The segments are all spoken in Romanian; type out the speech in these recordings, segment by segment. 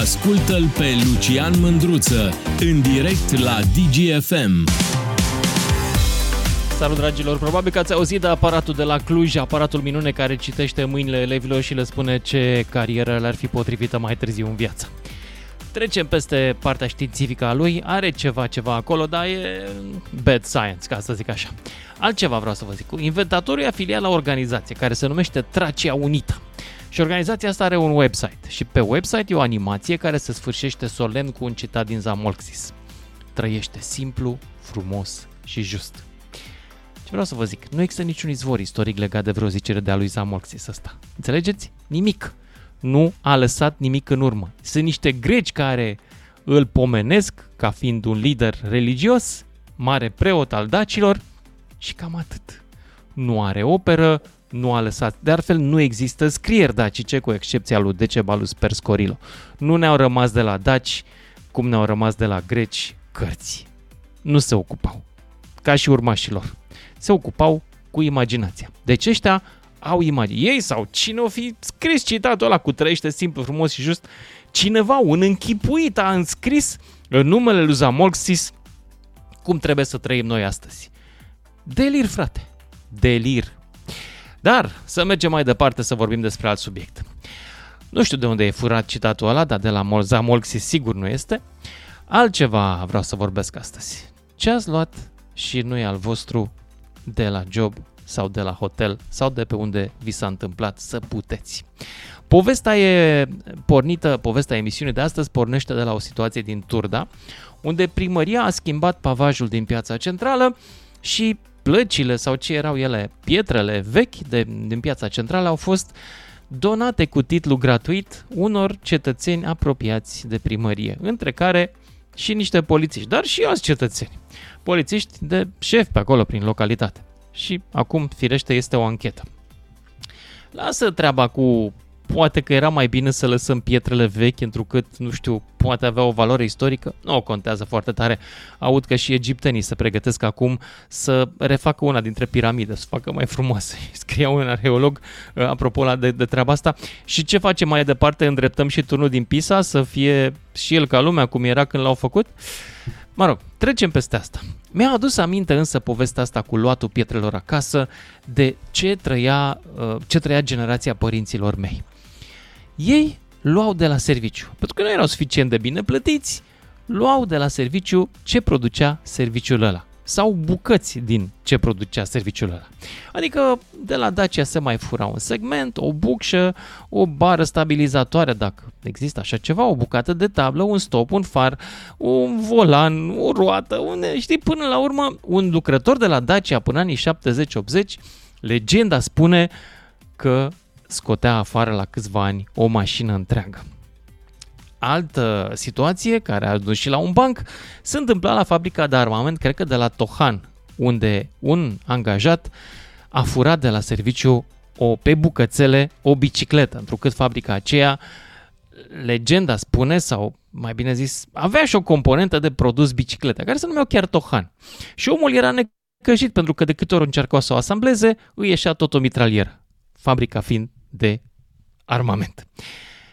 Ascultă-l pe Lucian Mândruță în direct la DGFM. Salut dragilor, probabil că ați auzit de aparatul de la Cluj, aparatul minune care citește mâinile elevilor și le spune ce carieră le-ar fi potrivită mai târziu în viață. Trecem peste partea științifică a lui, are ceva, ceva acolo, dar e bad science, ca să zic așa. Altceva vreau să vă zic. Inventatorul e afiliat la o organizație care se numește Tracia Unită. Și organizația asta are un website și pe website e o animație care se sfârșește solemn cu un citat din Zamolxis. Trăiește simplu, frumos și just. Ce vreau să vă zic, nu există niciun izvor istoric legat de vreo zicere de a lui Zamolxis ăsta. Înțelegeți? Nimic. Nu a lăsat nimic în urmă. Sunt niște greci care îl pomenesc ca fiind un lider religios, mare preot al dacilor și cam atât. Nu are operă, nu a lăsat. De altfel, nu există scrieri dacice, cu excepția lui Decebalus Perscorilo. Nu ne-au rămas de la daci, cum ne-au rămas de la greci, cărți. Nu se ocupau, ca și urmașilor. Se ocupau cu imaginația. Deci ăștia au imagine. Ei sau cine o fi scris citatul ăla cu trăiește simplu, frumos și just, cineva, un închipuit a înscris în numele lui Zamolxis cum trebuie să trăim noi astăzi. Delir, frate. Delir. Dar să mergem mai departe să vorbim despre alt subiect. Nu știu de unde e furat citatul ăla, dar de la Zamolxis sigur nu este. Altceva vreau să vorbesc astăzi. Ce ați luat și nu e al vostru de la job sau de la hotel sau de pe unde vi s-a întâmplat să puteți. Povestea e pornită, povestea emisiunii de astăzi pornește de la o situație din Turda, unde primăria a schimbat pavajul din piața centrală și plăcile sau ce erau ele, pietrele vechi de, din piața centrală au fost donate cu titlu gratuit unor cetățeni apropiați de primărie, între care și niște polițiști, dar și alți cetățeni, polițiști de șef pe acolo prin localitate. Și acum, firește, este o anchetă. Lasă treaba cu poate că era mai bine să lăsăm pietrele vechi, întrucât, nu știu, poate avea o valoare istorică, nu o contează foarte tare. Aud că și egiptenii se pregătesc acum să refacă una dintre piramide, să facă mai frumoase. Scria un arheolog uh, apropo la de, de treaba asta. Și ce facem mai departe? Îndreptăm și turnul din Pisa să fie și el ca lumea cum era când l-au făcut? Mă rog, trecem peste asta. Mi-a adus aminte însă povestea asta cu luatul pietrelor acasă de ce trăia, uh, ce trăia generația părinților mei ei luau de la serviciu. Pentru că nu erau suficient de bine plătiți, luau de la serviciu ce producea serviciul ăla sau bucăți din ce producea serviciul ăla. Adică de la Dacia se mai fura un segment, o bucșă, o bară stabilizatoare, dacă există așa ceva, o bucată de tablă, un stop, un far, un volan, o roată, un, știi, până la urmă, un lucrător de la Dacia până anii 70-80, legenda spune că scotea afară la câțiva ani o mașină întreagă. Altă situație care a dus și la un banc se întâmpla la fabrica de armament, cred că de la Tohan, unde un angajat a furat de la serviciu o, pe bucățele o bicicletă, întrucât fabrica aceea, legenda spune, sau mai bine zis, avea și o componentă de produs biciclete, care se numeau chiar Tohan. Și omul era necăjit pentru că de câte ori încerca să o asambleze, îi ieșea tot o mitralieră, fabrica fiind de armament.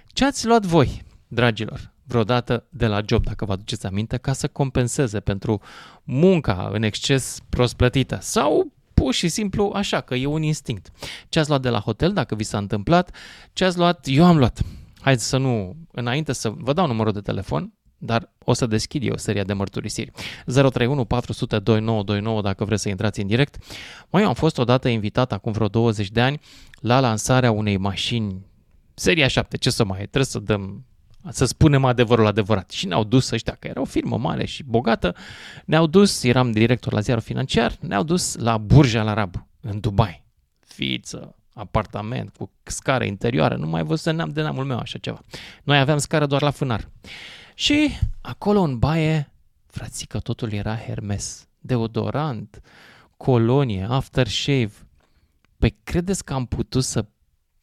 Ce ați luat voi, dragilor, vreodată de la job, dacă vă aduceți aminte, ca să compenseze pentru munca în exces prost plătită sau pur și simplu așa, că e un instinct. Ce ați luat de la hotel, dacă vi s-a întâmplat, ce ați luat, eu am luat. Haideți să nu, înainte să vă dau numărul de telefon, dar o să deschid eu seria de mărturisiri. 031 400 2929 dacă vreți să intrați în direct. Mai eu am fost odată invitat acum vreo 20 de ani la lansarea unei mașini seria 7, ce să mai e, trebuie să dăm să spunem adevărul adevărat. Și ne-au dus ăștia, că era o firmă mare și bogată, ne-au dus, eram director la ziarul financiar, ne-au dus la Burj Al Arab, în Dubai. Fiță, apartament cu scară interioară, nu mai văzut neam de neamul meu așa ceva. Noi aveam scară doar la fânar. Și acolo în baie, frățică, totul era Hermes. Deodorant, colonie, aftershave. Păi credeți că am putut să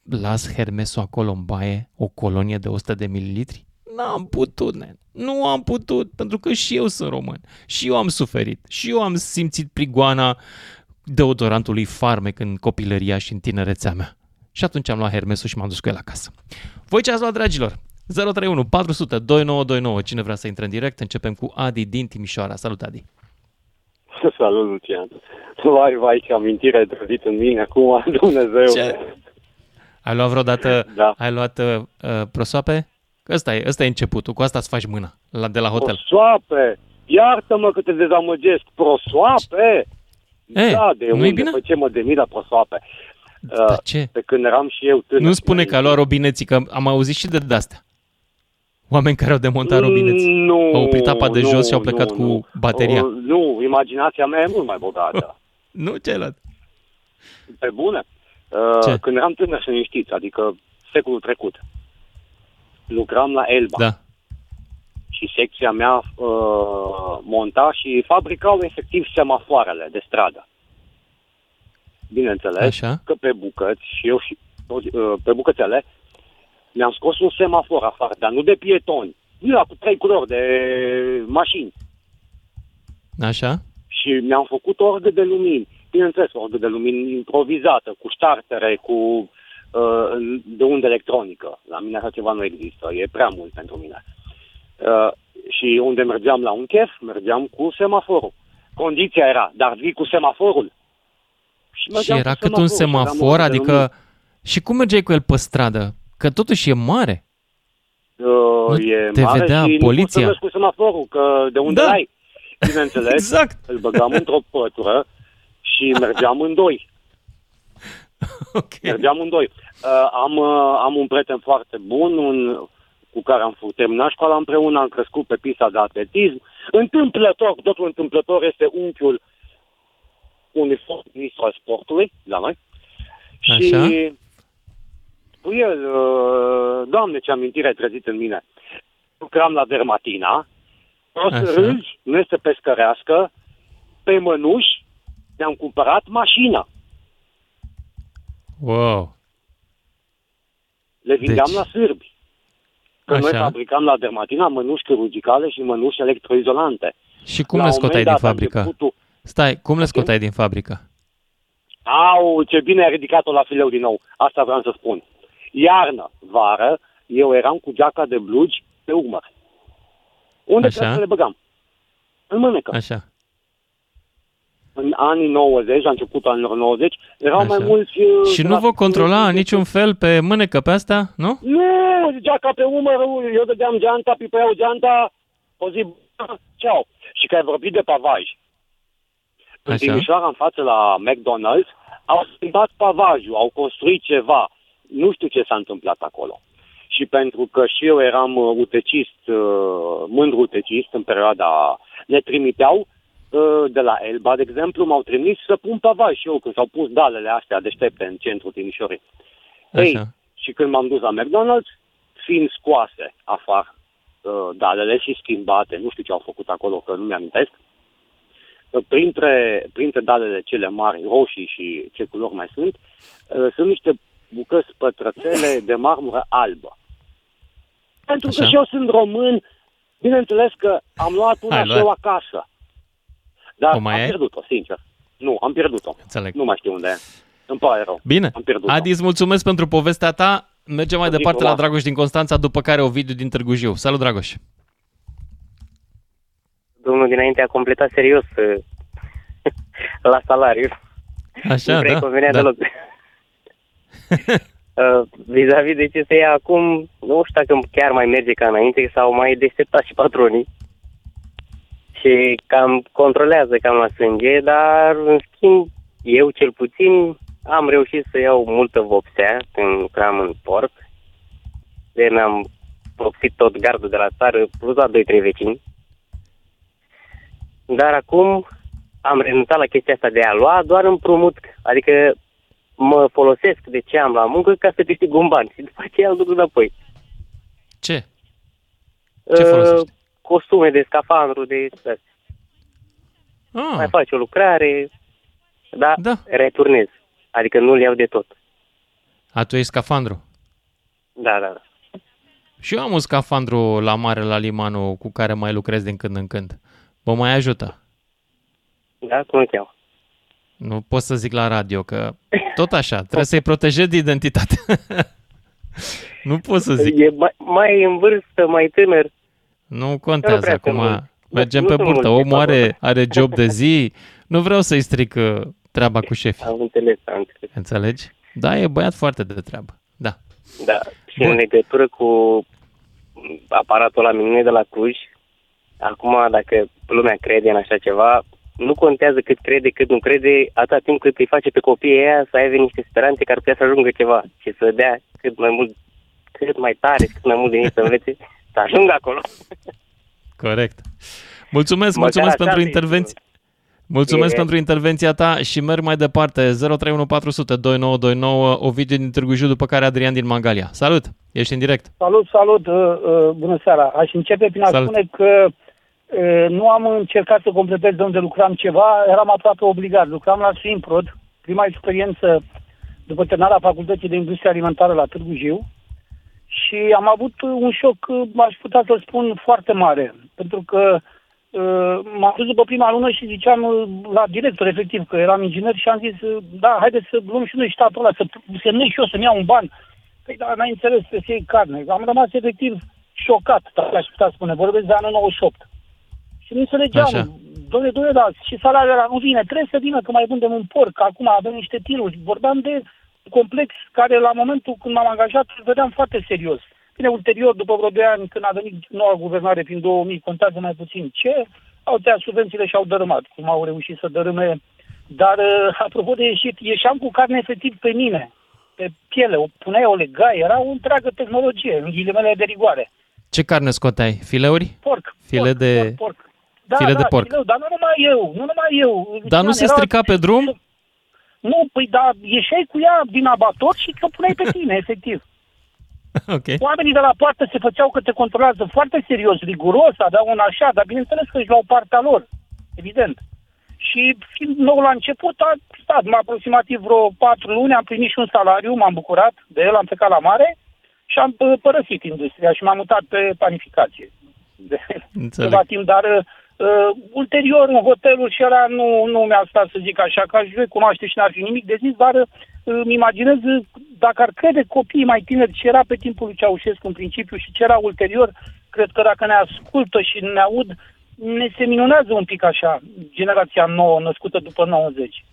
las Hermesul acolo în baie, o colonie de 100 de mililitri? N-am putut, ne. Nu am putut, pentru că și eu sunt român. Și eu am suferit. Și eu am simțit prigoana deodorantului farmec în copilăria și în tinerețea mea. Și atunci am luat Hermesul și m-am dus cu el acasă. Voi ce ați luat, dragilor? 031 400 2929. Cine vrea să intre în direct, începem cu Adi din Timișoara. Salut, Adi! Salut, Lucian! Vai, vai, ce amintire ai trezit în mine acum, Dumnezeu! Ce? Ai luat vreodată, da. ai luat uh, prosoape? Ăsta e, ăsta e începutul, cu asta îți faci mâna la, de la hotel. Prosoape! Iartă-mă că te dezamăgesc, prosoape! E, da, de nu-i unde? bine? Pe ce mă demit la prosoape? Da, ce? Pe când eram și eu tânăr. Nu spune că a luat robineții, că am auzit și de de-astea. Oameni care au demontat robineți. Nu, Au oprit apa de nu, jos și au plecat nu, cu nu. bateria. Uh, nu, imaginația mea e mult mai bogată. Nu, ce ai luat? Pe bune. Uh, Ce? Când eram tânăr, să ne știți, adică secolul trecut, lucram la Elba Da. și secția mea uh, monta și fabricau efectiv semafoarele de stradă. Bineînțeles Așa. că pe bucăți și eu și uh, pe bucățele mi-am scos un semafor afară, dar nu de pietoni. Nu era cu trei culori de mașini. Așa? și mi-am făcut o ordă de lumini. Bineînțeles, o ordă de lumini improvizată, cu startere, cu uh, de undă electronică. La mine așa ceva nu există, e prea mult pentru mine. Uh, și unde mergeam la un chef, mergeam cu semaforul. Condiția era, dar vii cu semaforul. Și mergeam era cu cât un semaforul, aveam o semafor, ordă de lumini. adică... Și cum mergeai cu el pe stradă? Că totuși e mare. Uh, Nu e te mare vedea și nu poliția? poți să mergi cu semaforul, că de unde Da. ai? Bineînțeles, Exact. îl băgam într-o pătură și mergeam în doi. Ok. Mergeam în doi. Uh, am, uh, am un prieten foarte bun, un, cu care am făcut terminat școala împreună, am crescut pe pista de atletism. Întâmplător, totul întâmplător, este unchiul unui fost ministru al sportului la noi. Și Așa. Cu el, uh, doamne, ce amintire ai trezit în mine. Lucram la Dermatina, o să Așa. râzi, nu este pescărească, pe mănuși ne-am cumpărat mașina. Wow. Le vindeam Deci- la sârbi. Că noi Așa. fabricam la Dermatina mănuși chirurgicale și mănuși electroizolante. Și cum La le un scoteai moment din dat a fabrică? începutul- Stai, cum le scoteai din fabrică? Au, ce bine ai ridicat-o la fileu din nou. Asta vreau să spun. Iarnă, vară, eu eram cu geaca de blugi pe umăr. Unde Așa. trebuie să le băgam? În mânecă. Așa. În anii 90, la începutul anilor 90, erau Așa. mai mulți... uh, Și nu vă traficanți controla de- niciun fel pe mânecă pe asta, nu? Nu, geaca pe umăr, eu dădeam geanta, pipeau geanta, o zi, bună, ceau. Și că ai vorbit de pavaj. În Așa. Timișoara, în față la McDonald's, au schimbat pavajul, au construit ceva. Nu știu ce s-a întâmplat acolo. Și pentru că și eu eram uh, utecist, uh, mândru utecist în perioada, ne trimiteau uh, de la Elba, de exemplu, m-au trimis să pun pavaj și eu când s-au pus dalele astea deștepte în centrul Timișoarei. Ei, Așa. și când m-am dus la McDonald's, fiind scoase afară uh, dalele și schimbate, nu știu ce au făcut acolo, că nu mi-amintesc, uh, printre, printre dalele cele mari, roșii și ce culori mai sunt, uh, sunt niște bucăți pătrățele de marmură albă. Pentru că Așa. și eu sunt român, bineînțeles că am luat una Ai și luat. eu acasă. Dar O mai am ai? pierdut-o, sincer. Nu, am pierdut-o. Înțeleg. Nu mai știu unde e. Îmi pare rău. Bine. Am pierdut-o. Adi, îți mulțumesc pentru povestea ta. Mergem mai Zi departe la frumoasă. Dragoș din Constanța, după care Ovidiu din Târgu Jiu. Salut, Dragoș! Domnul dinainte a completat serios uh, la salariu. Așa, nu prea da? convenea da. deloc. Uh, vis-a-vis de ce se ia acum, nu știu dacă chiar mai merge ca înainte sau mai deșteptat și patronii. Și cam controlează cam la sânge, dar în schimb, eu cel puțin am reușit să iau multă vopsea când lucram în port. De mi-am vopsit tot gardul de la țară, plus la 2-3 vecini. Dar acum am renunțat la chestia asta de a lua doar împrumut, adică mă folosesc de ce am la muncă ca să câștig un ban și după aceea îl duc înapoi. Ce? Ce Uh, folosești? Costume de scafandru, de mai Ah, faci o lucrare, dar Da. returnez. Adică nu-l iau de tot. a, tu ești scafandru. Da, da, da. Și eu am un scafandru la mare, la limanul, cu care mai lucrez din când în când. Vă mai ajută. Da, cum îl cheamă? Nu pot să zic la radio că tot așa, trebuie să-i protejezi identitatea. Nu pot să zic. E mai, mai în vârstă, mai tânăr. Nu contează prea sunt acum. mulți. Mergem Nu pe sunt burtă. mulți Omul pe are, are job de zi. Nu vreau să-i stric uh, treaba cu șefii. Am înțeles, am înțeles. Înțelegi? Da, e băiat foarte de treabă. Da. Da. Și Bun. în legătură cu aparatul la minune de la Cluj, acum dacă lumea crede în așa ceva, nu contează cât crede, cât nu crede, atâta timp cât îi face pe copiii aia să aibă niște speranțe că ar putea să ajungă ceva și să dea cât mai mult, cât mai tare, cât mai mult din ei să învețe, să ajungă acolo. Corect. Mulțumesc, Măcar mulțumesc așa pentru să-i intervenție. Mulțumesc E- pentru intervenția ta și merg mai departe. 031400 2929 Ovidiu din Târgu Jiu, după care Adrian din Mangalia. Salut! Ești în direct. Salut, salut, uh, uh, bună seara. Aș începe prin a Salut. spune că uh, nu am încercat să completez de unde lucram ceva, eram aproape obligat. Lucram la Simprod, prima experiență după terminarea facultății de industrie alimentară la Târgu Jiu și am avut uh, un șoc, uh, aș putea să spun, foarte mare, pentru că uh, m-am dus după prima lună și ziceam uh, la director efectiv că eram inginer și am zis, uh, da, haideți să luăm și noi statul ăla, să semnez și eu să-mi iau un ban. Păi da, n-ai înțeles, trebuie să iei carne. Am rămas efectiv șocat, dacă aș putea spune. Vorbesc de anul 98. Și nu înțelegeam. Așa. Domnule, domnule, da, și salariul ăla nu vine, trebuie să vină, că mai vândem un porc, că acum avem niște tiruri. Vorbeam de complex care la momentul când m-am angajat îl vedeam foarte serios. Bine, ulterior, după vreo 2 ani, când a venit noua guvernare prin 2000, contează mai puțin ce, au tăiat subvențiile și au dărâmat, cum au reușit să dărâme. Dar, uh, apropo de ieșit, ieșeam cu carne efectiv pe mine, pe piele, o puneai, o legai, era o întreagă tehnologie, în ghilimele de rigoare. Ce carne scoteai? Fileuri? Porc. File porc, de- Porc, porc. Da, file da, de porc. Fileu, dar nu numai eu, nu numai eu. Dar nu se Era- strica pe drum? Nu, păi da, ieșeai cu ea din abator și te puneai pe tine, efectiv. ok. Oamenii de la poartă se făceau că te controlează foarte serios, riguros, aveau un așa, dar bineînțeles că își luau partea lor, evident. Și fiind nou la început, a stat mai aproximativ vreo patru luni, am primit și un salariu, m-am bucurat de el, am plecat la mare și am uh, părăsit industria și m-am mutat pe planificație. De Înțeleg. ceva timp, dar uh, ulterior în hotelul și ăla nu, nu mi-a stat să zic așa, că aș vrea cunoaște și n-ar fi nimic de zis, dar uh, îmi imaginez uh, dacă ar crede copiii mai tineri ce era pe timpul lui Ceaușescu în principiu și ce era ulterior, cred că dacă ne ascultă și ne aud, ne se minunează un pic așa generația nouă, născută după 90.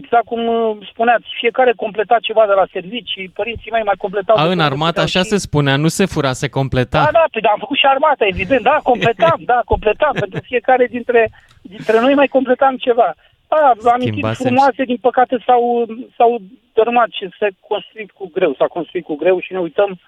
Exact cum uh, spuneați, fiecare completa ceva de la servicii, părinții mei mai completau... A, de în tot, armată puteau așa și- se spunea, nu se fura, se completa. da, da, păi, da, am făcut și armata, evident, da, completam, da, completam, pentru fiecare dintre, dintre noi mai completam ceva. Da, amintiri Schimbasem frumoase, din păcate, s-au, s-au dărâmat și se construit cu greu, s-a construit cu greu și ne uităm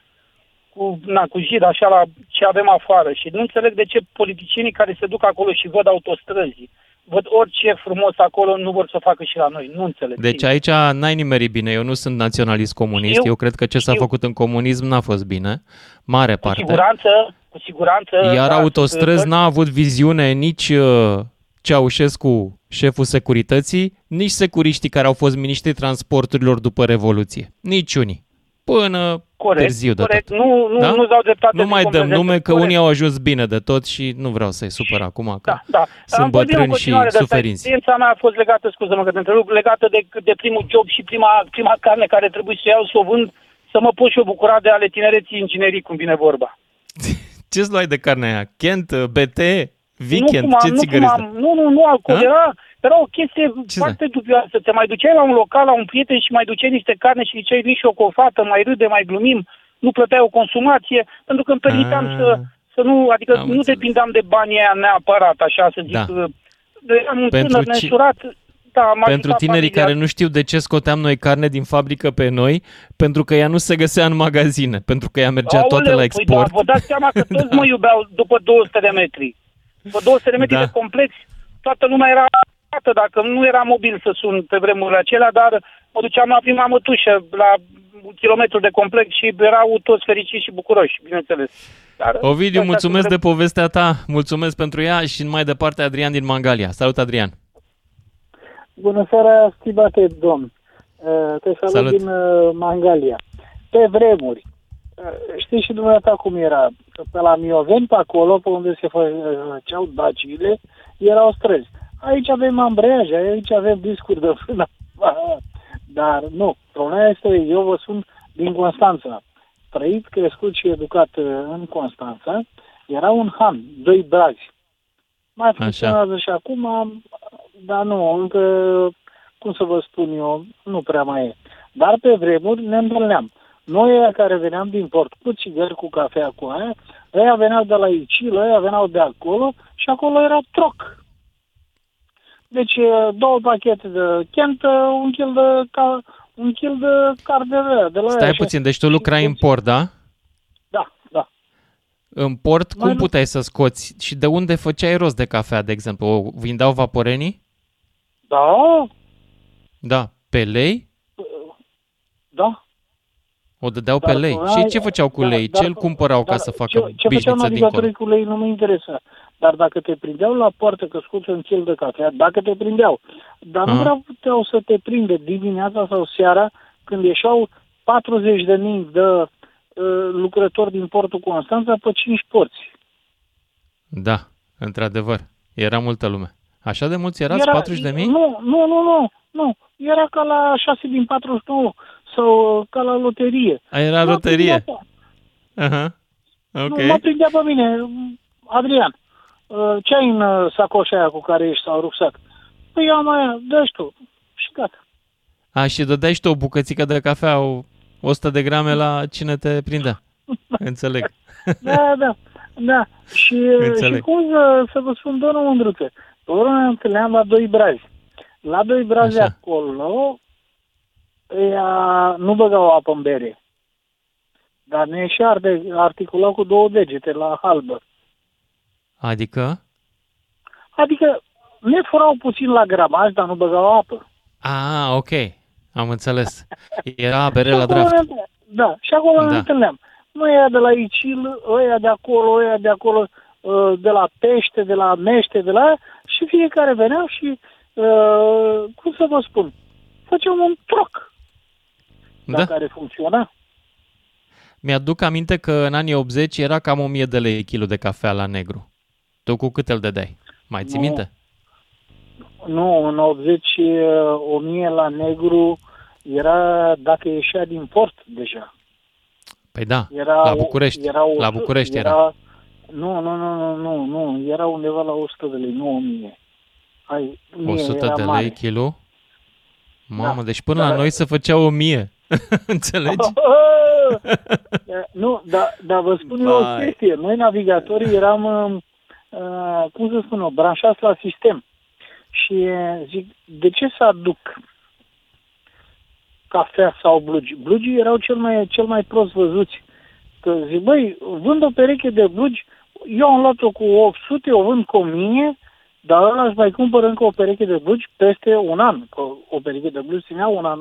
cu, na, cu jir așa la ce avem afară și nu înțeleg de ce politicienii care se duc acolo și văd autostrăzi, văd orice frumos acolo, nu vor să facă și la noi, nu înțeleg. Deci sincer. aici n-ai nimerit bine. Eu nu sunt naționalist comunist. Știu, Eu cred că ce s-a știu. făcut în comunism n-a fost bine. Mare Cu parte. siguranță, cu siguranță... Iar da, autostrăzi sunt- n-a avut viziune nici uh, Ceaușescu, șeful securității, nici securiștii care au fost miniștrii transporturilor după Revoluție. Niciunii. Până Corect, târziu de corect. tot. Nu, nu, Da? nu dau dreptate. Nu de mai dăm competență. nume că Corect. unii au ajuns bine de tot și nu vreau să-i supăr acum că Da, da. sunt Am vorbit în bătrâni și continuare de asta. suferinți. Experiența mea a fost legată, scuză-mă că te întrerup, legată de, de primul job și prima, prima carne care trebuie să iau, să o vând, să mă pot și eu bucura de ale tinereții inginerii, cum vine vorba. Ce-ți luai de carnea aia? Kent, BT, Weekend? nu, cum Ce am, nu, cum țigări am, nu, nu, nu, alcool. Ha? Era, era o chestie Ce foarte dubioasă. Te mai duceai la un local, la un prieten și mai duceai niște carne și ziceai, vii și o cofată, mai râde, mai glumim, nu plăteai o consumație, pentru că îmi permiteam Ah. să, să nu, adică Am nu înțeles. depindeam de banii aia neapărat, așa să zic. Da. uh, Eram un Pentru tânăr ci- nensurat. Da, m-a Pentru ajutat tinerii familia. care nu știu de ce scoteam noi carne din fabrică pe noi, pentru că ea nu se găsea în magazine, pentru că ea mergea toată Aoleu, la Păi export. da, vă dați seama că toți mă iubeau după 200 de metri. După 200 de metri Da. de complex, toată lumea era atât, dacă nu era mobil să sun pe vremurile acelea, dar mă duceam la prima mătușă, la un kilometru de complex și erau toți fericiți și bucuroși, bineînțeles. Dar, Ovidiu, astea mulțumesc sunt- de povestea ta, mulțumesc pentru ea și mai departe Adrian din Mangalia. Salut, Adrian! Bună seara, stimate domn. Uh, Te salut, Salut. din uh, Mangalia. Pe vremuri, uh, știți și dumneata cum era, că pe la Mioveni, pe acolo, pe unde se făceau daciile, erau străzi. Aici avem ambreiaje, aici avem discuri de frână. Dar nu, problema este, eu vă sunt din Constanța. trăit, crescut și educat uh, în Constanța, era un han, doi brazi. Mai funcționează și acum, dar nu, încă, cum să vă spun eu, nu prea mai e. Dar pe vremuri ne întâlneam. Noi care veneam din port cu țigări, cu cafea, cu aia, ăia veneau de la Icilă, ăia veneau de acolo și acolo era troc. Deci două pachete de Kent, un kil de, ca, un kil de carne de la Stai puțin, deci tu lucrai în port, da? Da, da. În port, Mai cum nu- puteai să scoți? Și de unde făceai rost de cafea, de exemplu? O vindeau vaporenii? Da, Da. Pe lei? da. O dădeau Dar pe lei. spuneai- Și ce făceau cu da, lei? dar- Ce îl cumpărau ca dar să facă ce, ce făceau bișniță dincolo? navigatorii cu lei nu mă interesează. Dar dacă te prindeau la poartă că scoți un kil de cafea, dacă te prindeau, dar nu Aha. prea puteau să te prinde dimineața sau seara când ieșeau 40 de mii de uh, lucrători din portul Constanța pe 5 porți. Da, într-adevăr. Era multă lume. Așa de mulți erați? 40 de mii? Nu, nu, nu, nu, nu. Era ca la 6 din 49 sau uh, ca la loterie. A, era Mă loterie. prindea pe- Aha. Ok. Nu, mă prindea pe mine. Adrian, uh, ce ai în uh, sacoșa aia cu care ești sau rucsac? Păi eu am aia, dă tu. Și gata. A, și dădeai și tu o bucățică de cafea, o 100 de grame la cine te prindea. Înțeleg. Da, da, da. Și, Înțeleg. și cum să, să vă spun, domnul Mândruță, pe urmă ne întâlneam la doi brazi. La doi brazi Așa. acolo, ea nu băgau apă în bere. Dar ne și arde, articulau cu două degete la halbă. Adică? Adică ne furau puțin la gramaj, dar nu băgau apă. A, ok. Am înțeles. Era bere la Și acolo draft. ne întâlneam. Da, și acolo Da. ne întâlneam. Noi ăia de la Icil, ăia de acolo, ăia de acolo, uh, de la pește, de la mește, de la aia, și fiecare veneau și, uh, cum să vă spun, făceam un troc Da. da. care funcționa. Mi-aduc aminte că în anii 80 era cam 1000 de lei kilo de cafea la negru. Tu cu cât îl dădeai? Mai ții Nu. minte? Nu, în 80, uh, 1000 la negru era dacă ieșea din port deja. Păi da, Era, la București. Era o- la București era. era. Nu, nu, nu, nu, nu, nu, era undeva la 100 de lei, nu 1000. Hai, 1000 100 era de mare. lei kilo? Mamă, Da. deci până Da. la noi se făcea 1000. Înțelegi? Da, nu, dar da, vă spun eu o Vai. chestie. Noi navigatorii eram, uh, uh, cum să spun eu, branșați la sistem. Și uh, zic, de ce să aduc cafea sau blugi? Blugii erau cel mai, cel mai prost văzuți. Că zic, băi, vând o pereche de blugi, eu am luat-o cu 800, o vând cu 1000, dar ăla își mai cumpără încă o pereche de blugi peste un an. Că o pereche de blugi ținea un an.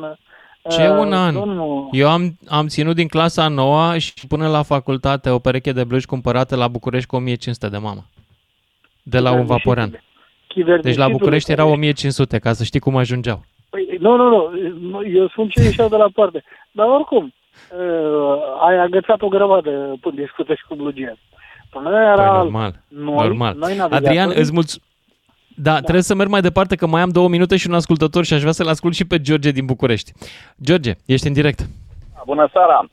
Ce uh, un an? Domnul, Eu am, am ținut din clasa a noua și până la facultate o pereche de blugi cumpărate la București cu 1500 de mamă. De la un vaporan. Deci la Chiverdicitul București care- era 1500, ca să știi cum ajungeau. Păi, nu, nu, nu, eu spun ce ieșeau de la poartă. Dar oricum, uh, ai agățat o grămadă până discută și cu blugia. Până era Păi, alt. normal. Noi, normal. Noi navigatorii- Adrian, îți mulț... Da, da, trebuie să merg mai departe că mai am două minute și un ascultător și aș vrea să-l ascult și pe George din București. George, ești în direct. Bună seara!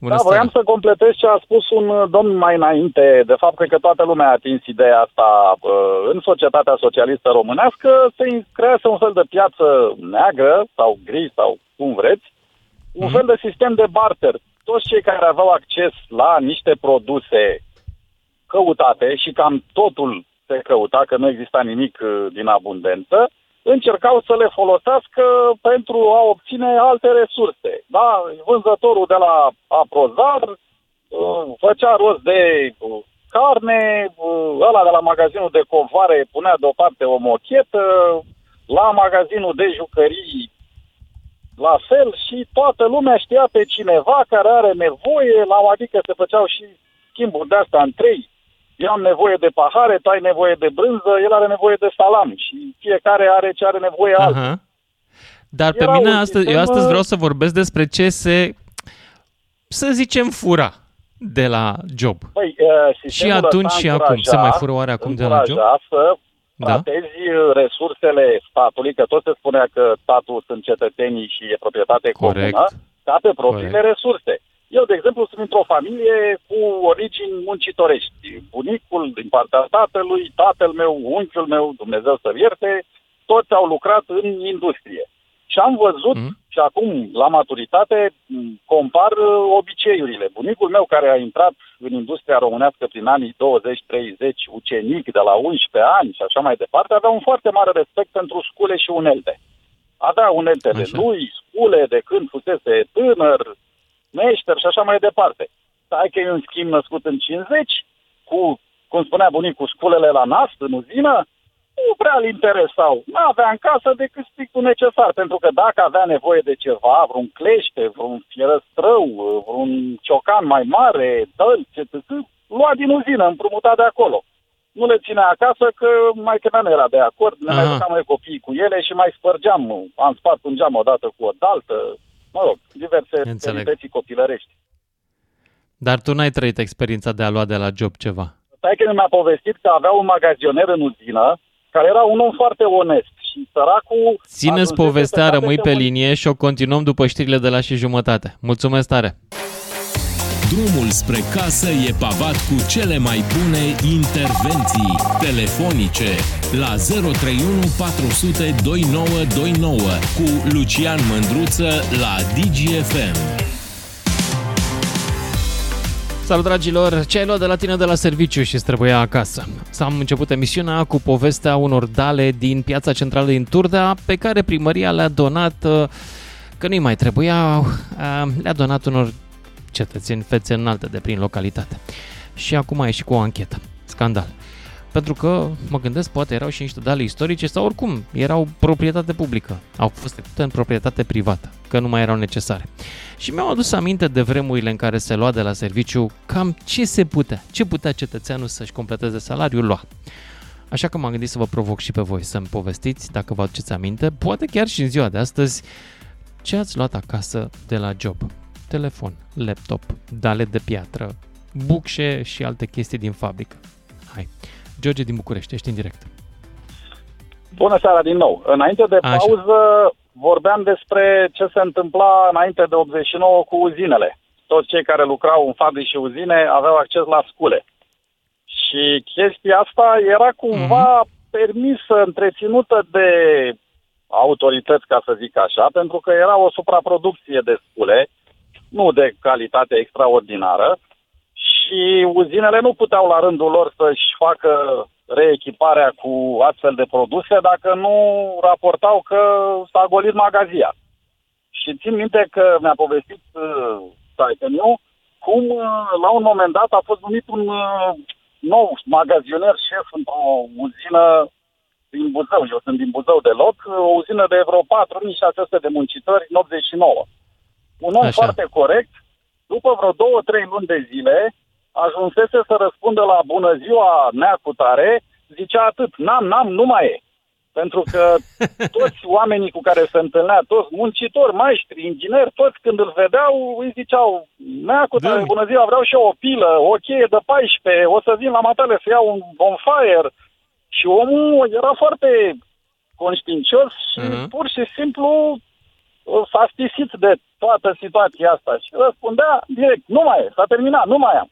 Bună da, seara. voiam să completez ce a spus un uh, domn mai înainte. De fapt, cred că toată lumea a atins ideea asta. uh, În societatea socialistă românească se creează un fel de piață neagră sau gri sau cum vreți, un Mhm. fel de sistem de barter. Toți cei care aveau acces la niște produse căutate și cam totul se căuta, că nu exista nimic uh, din abundență, încercau să le folosească pentru a obține alte resurse. Da? Vânzătorul de la Aprozar uh, făcea rost de uh, carne, uh, ăla de la magazinul de covoare punea deoparte o mochetă, la magazinul de jucării la fel și toată lumea știa pe cineva care are nevoie, la o adică se făceau și schimburi de astea în trei. Eu am nevoie de pahare, tu ai nevoie de brânză, el are nevoie de salam și fiecare are ce are nevoie altul. Aha. Dar pe Era mine un astăzi, sistem, eu astăzi uh, vreau să vorbesc despre ce se, să zicem, fura de la job. Păi, uh, Și sistemul atunci ăsta și acum. încuraja- Se mai fură oare acum de la job? încuraja să Da? tratezi uh, resursele statului, că tot se spunea că statul sunt cetățenii și e proprietate Corect. comună, ca pe propriile Corect. resurse. Eu, de exemplu, sunt într-o familie cu origini muncitorești. Bunicul din partea tatălui, tatăl meu, unchiul meu, Dumnezeu să ierte, toți au lucrat în industrie. Și am văzut, mm. și acum, la maturitate, compar uh, obiceiurile. Bunicul meu, care a intrat în industria românească prin anii 20-30, ucenic de la 11 ani și așa mai departe, avea un foarte mare respect pentru scule și unelte. Avea uneltele așa. lui, scule de când fusese tânăr, meșter și așa mai departe. Stai că e un schimb născut în 50, cu, cum spunea bunicul, sculele la nas, în uzină, nu prea îl interesau. Nu avea în casă decât strictul necesar, pentru că dacă avea nevoie de ceva, vreun clește, vreun fierăstrău, vreun ciocan mai mare, dălți, etc., lua din uzină, împrumuta de acolo. Nu le ținea acasă că mai că nu era de acord, ne Aha. mai duceam noi copiii cu ele și mai spărgeam, am spart un geam odată cu o daltă, mă rog, diverse peripetții copilărești. Dar tu n-ai trăit experiența de a lua de la job ceva. Stai că mi-a povestit că avea un magazioner în uzină care era un om foarte onest și săracul... Țineți povestea, rămâi pe linie și o continuăm după știrile de la și jumătate. Mulțumesc tare! Drumul spre casă e pavat cu cele mai bune intervenții telefonice la 031 400 2929 cu Lucian Mândruță la DGFM. Salut dragilor! Ce ai luat de la tine de la serviciu și trebuia acasă? S-am început emisiunea cu povestea unor dale din piața centrală din Turdea pe care primăria le-a donat uh, că nu-i mai trebuia, uh, le-a donat unor cetățeni fețe înalte de prin localitate. Și acum a ieșit cu o anchetă. Scandal. Pentru că, mă gândesc, poate erau și niște dale istorice sau oricum erau proprietate publică. Au fost trecute în proprietate privată, că nu mai erau necesare. Și mi-au adus aminte de vremurile în care se lua de la serviciu cam ce se putea, ce putea cetățeanul să-și completeze salariul lua. Așa că m-am gândit să vă provoc și pe voi să-mi povestiți, dacă vă aduceți aminte, poate chiar și în ziua de astăzi, ce ați luat acasă de la job. Telefon, laptop, dale de piatră, bucșe și alte chestii din fabrică. Hai, George din București, ești în direct. Bună seara din nou. Înainte de pauză Așa. vorbeam despre ce se întâmpla înainte de 89 cu uzinele. Toți cei care lucrau în fabrici și uzine aveau acces la scule. Și chestia asta era cumva mm-hmm. permisă, întreținută de autorități, ca să zic așa, pentru că era o supraproducție de scule, nu de calitate extraordinară, și uzinele nu puteau la rândul lor să-și facă reechiparea cu astfel de produse dacă nu raportau că s-a golit magazia. Și țin minte că mi-a povestit uh, meu cum uh, la un moment dat a fost numit un uh, nou magazioner șef într-o uzină din Buzău. Eu sunt din Buzău de loc, o uzină de vreo 4600 de muncitori în 89. Un om Așa. foarte corect, după vreo două, trei luni de zile, ajunsese să răspundă la bună ziua neacutare, zicea atât, n-am, n-am, nu mai e. Pentru că toți oamenii cu care se întâlnea, toți muncitori, maestri, ingineri, toți când îl vedeau, îi ziceau, neacutare, bună ziua, vreau și eu o pilă, o cheie de 14, o să vin la matale să iau un bonfire. Și omul era foarte conștiincios și uh-huh. pur și simplu s-a stisit de toată situația asta și răspundea direct, nu mai e, s-a terminat, nu mai am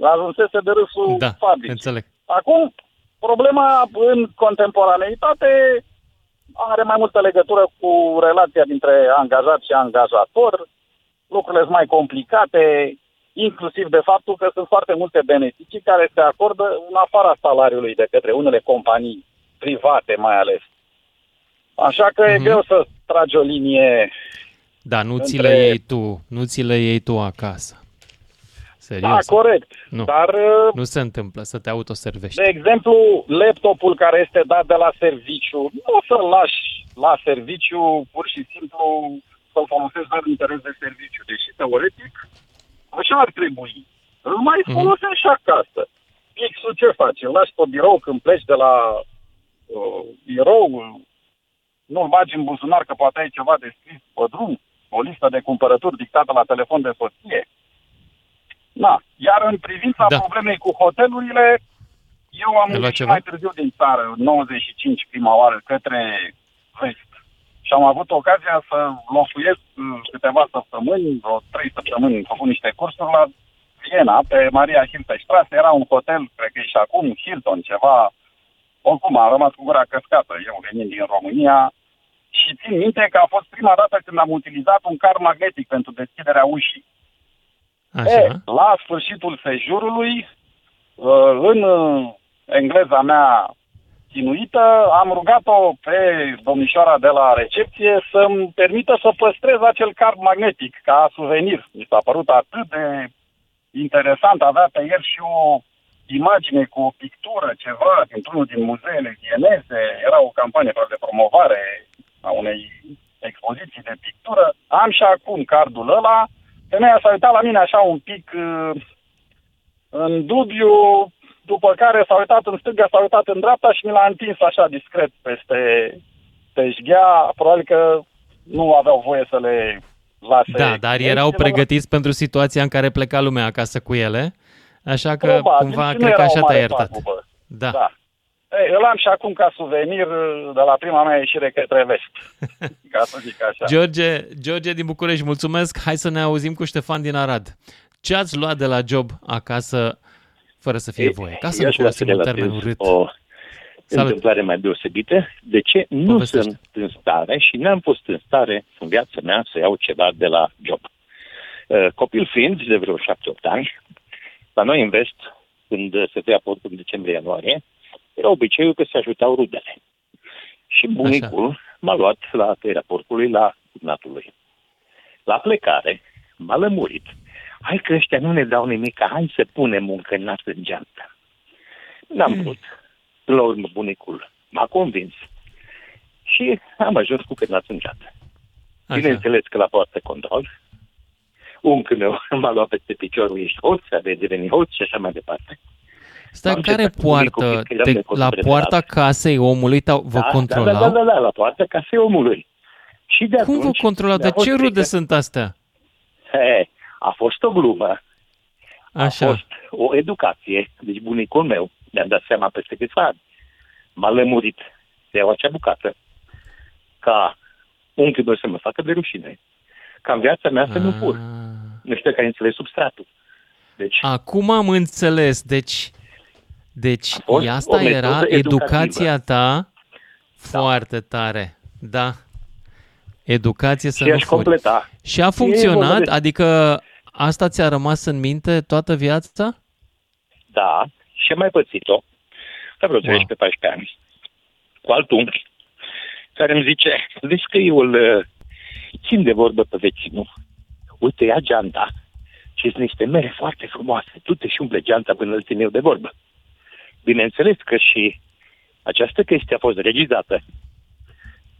ajunsese de râsul da, fabricii. înțeleg. Acum, problema în contemporaneitate are mai multă legătură cu relația dintre angajat și angajator, lucrurile sunt mai complicate, inclusiv de faptul că sunt foarte multe beneficii care se acordă în afara salariului de către unele companii private mai ales. Așa că mm-hmm. e mhm. greu să tragi o linie Da, nu între... ți le iei tu, nu ți le iei tu acasă. Serios? Da, corect. Nu. Dar, uh, nu se întâmplă să te autoservești. De exemplu, laptopul care este dat de la serviciu, nu o să-l lași la serviciu pur și simplu să-l folosești doar în interes de serviciu. Deși, teoretic, așa ar trebui. Îl mai mm-hmm. folosești și acasă. Pixul ce face? Îl lași pe birou când pleci de la uh, birou, nu-l bagi în buzunar că poate ai ceva de scris pe drum, o listă de cumpărături dictată la telefon de soție. Da. Iar în privința da. problemei cu hotelurile, eu am ieșit mai târziu din țară, 95 prima oară, către vest. Și și am avut ocazia să locuiesc uh, câteva săptămâni, vreo trei săptămâni, am făcut niște cursuri la Viena, pe Maria Hilfestrasse, era un hotel, cred că e și acum, Hilton, ceva, oricum am rămas cu gura căscată, eu venind din România, și țin minte că a fost prima dată când am utilizat un car magnetic pentru deschiderea ușii. Așa. E, la sfârșitul sejurului, uh, în uh, engleza mea chinuită, am rugat-o pe domnișoara de la recepție să-mi permită să păstrez acel card magnetic ca suvenir. Mi s-a părut atât de interesant, avea pe el și o imagine cu o pictură, ceva, dintr-unul din muzeele vieneze, era o campanie de promovare a unei expoziții de pictură. Am și acum cardul ăla. Femeia s-a uitat la mine așa un pic uh, în dubiu, după care s-a uitat în stânga, s-a uitat în dreapta și mi l-a întins așa discret peste pe șghea. Probabil că nu aveau voie să le lase. Da, dar erau pregătiți pentru situația în care pleca lumea acasă cu ele, așa că Probabil, cumva și nu cred că era o așa mare te-a iertat. pagubă. Da. Da. Ei, îl am și acum ca suvenir de la prima mea ieșire către vest. ca să zic așa. George, George din București, mulțumesc. Hai să ne auzim cu Ștefan din Arad. Ce ați luat de la job acasă fără să fie voie? Ca să Eu nu aș vrea folosim un termen relatez urât. O Salut. întâmplare mai deosebită. De ce nu Povestește. sunt în stare și n-am fost în stare în viața mea să iau ceva de la job. Uh, Copil fiind, de vreo 7-8 ani, la noi în vest, când se tăia portul în decembrie-ianuarie, era obiceiul că se ajutau rudele. Și bunicul m-a luat la tăierea porcului la cugnatul lui. La plecare, m-a lămurit. Hai că ăștia nu ne dau nimic, hai să punem un cănat în geantă. N-am vrut. Până la urmă, bunicul m-a convins. Și am ajuns cu cănat în geantă. Așa. Bineînțeles că la poartă control, unchiul meu m-a luat peste piciorul, ești hoț, a devenit hoț și așa mai departe. Stai, am care încercat cu bunicul, poartă? că eram Te, nepotul la preferat. poarta casei omului te vă da, controlau? Da, da, da, da, la poarta casei omului. Și de Cum vă atunci controlau? mi-a De fost ce rude frică. sunt astea? He, a fost o glumă, a Așa. fost o educație. Deci bunicul meu, mi-am dat seama peste câțiva ani, m-a lămurit să iau acea bucată ca unchiul meu să mă facă de rușine. Ca în viața mea să nu fur. Ah. Nu știu care înțeles substratul. Deci, Acum am înțeles. Deci, deci fost asta o metodă era educativă. educația ta foarte tare. Da. Educație să și nu aș furi. completa. Și a vorba funcționat? de- Adică asta ți-a rămas în minte toată viața? Da, și am mai pățit-o. La vreo Wow. 13-14 ani. Cu alt unchi, care îmi zice, vezi că eu îl uh, țin de vorbă pe vecinul. Uite, ia geanta și sunt niște mere foarte frumoase. Tu te și umple geanta până îl țin eu de vorbă. Bineînțeles că și această chestie a fost regizată.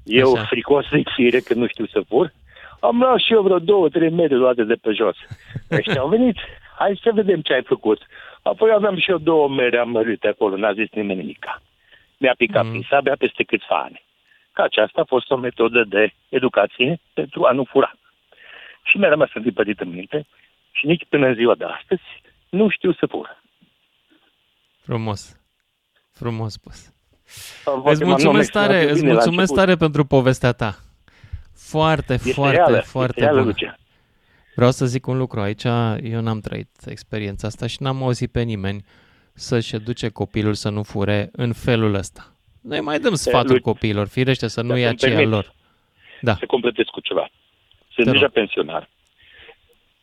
Eu, Așa. fricos de fire că nu știu să fur, am luat și eu vreo două, trei mere luate de pe jos. Ăștia au venit, hai să vedem ce ai făcut. Apoi aveam și eu două mere amărite acolo, n-a zis nimeni nimica. Mi-a picat Mm. mm. sabia peste câțiva ani. Că aceasta a fost o metodă de educație pentru a nu fura. Și mi-a rămas întipărit în minte și nici până în ziua de astăzi nu știu să fur. Frumos. Frumos spus. Poate Îți m-am mulțumesc menționat tare, eu îți bine la mulțumesc început. tare pentru povestea ta. Foarte, Este foarte, reală, foarte este reală, bună. Lucian. Vreau să zic un lucru aici, eu n-am trăit experiența asta și n-am auzit pe nimeni să-și educe copilul să nu fure în felul ăsta. Noi mai dăm sfaturi lui- copiilor, firește să nu Dacă ia îmi aceea permiți. lor. Da. Să completez cu ceva. Sunt Te rog. deja pensionar.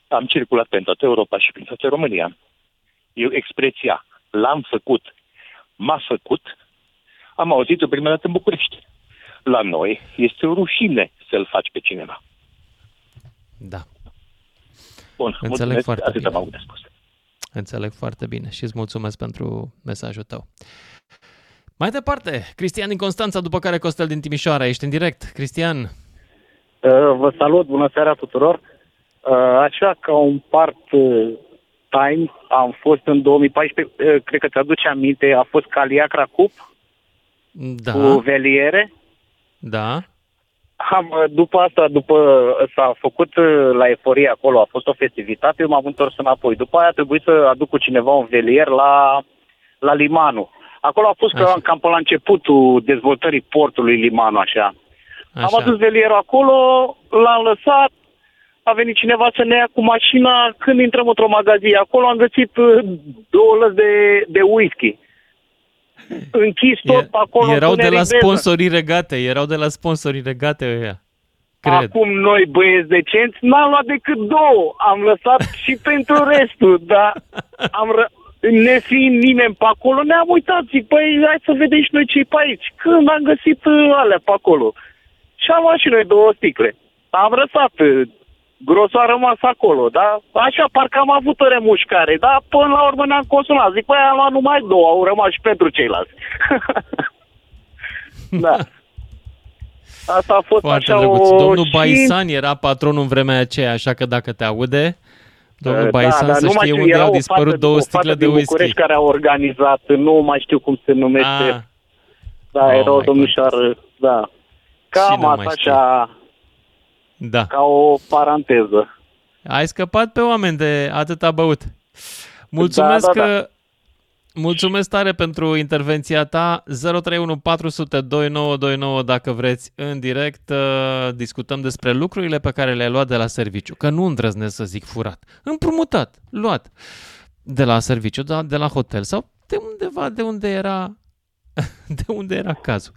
Am circulat prin toată Europa și prin toată România. Eu expresia l-am făcut, m-a făcut, am auzit-o prima dată în București. La noi este o rușine să-l faci pe cineva. Da, Bun, Înțeleg mulțumesc, foarte atâta bine. m-am avut de spus. înțeleg foarte bine și îți mulțumesc pentru mesajul tău. Mai departe, Cristian din Constanța, după care Costel din Timișoara. Ești în direct. Cristian, Uh, Vă salut, bună seara tuturor. Uh, Așa ca un part uh, time am fost în 2014, uh, cred că ți-aduce aminte, a fost Caliacra Cup da, cu veliere. da, Am, uh, după asta, după s-a făcut uh, la eforie acolo, a fost o festivitate, eu m-am întors înapoi. După aia a trebuit să aduc cu cineva un velier la, la Limanu. Acolo a fost Așa. cam, cam pe la începutul dezvoltării portului Limanu, așa. Așa. Am adus velierul acolo, l-am lăsat, a venit cineva să ne ia cu mașina. Când intrăm într-o magazie acolo, am găsit uh, două lăzi de, de whisky. Închis tot E- acolo. erau de la întuneric sponsorii regate, erau de la sponsorii regate ăia. Cred. Acum noi, băieți decenți, n-am luat decât două. Am lăsat și pentru restul, dar am ră... ne fiind nimeni pe acolo, ne-am uitat, zic, păi, hai să vedem și noi ce pe aici. Când am găsit uh, alea pe acolo. Și am luat și noi două sticle. Am răsat, uh, grosul a rămas acolo, da? Așa, parcă am avut o remușcare, dar până la urmă ne-am consolat. Zic, păi, am luat numai două, au rămas și pentru ceilalți. da. Asta a fost Foarte așa drăguț. o... Domnul și- Baisan era patronul în vremea aceea, așa că dacă te aude, domnul Da, Baisan da, să nu mai știe știu, unde era au o dispărut fată- două o fată sticle de din whisky. București care a organizat, nu mai știu cum se numește. Ah, da, Oh era o my domnișoară, da. Cam nu mai asta știu. așa, da. ca o paranteză. Ai scăpat pe oameni de atâta băut. Mulțumesc Da, da, da. că Mulțumesc tare pentru intervenția ta. 031 400 2929 dacă vreți în direct. uh, Discutăm despre lucrurile pe care le-ai luat de la serviciu. Că nu îndrăznesc să zic furat. Împrumutat, luat de la serviciu, da, de la hotel sau de undeva de unde era de unde era cazul.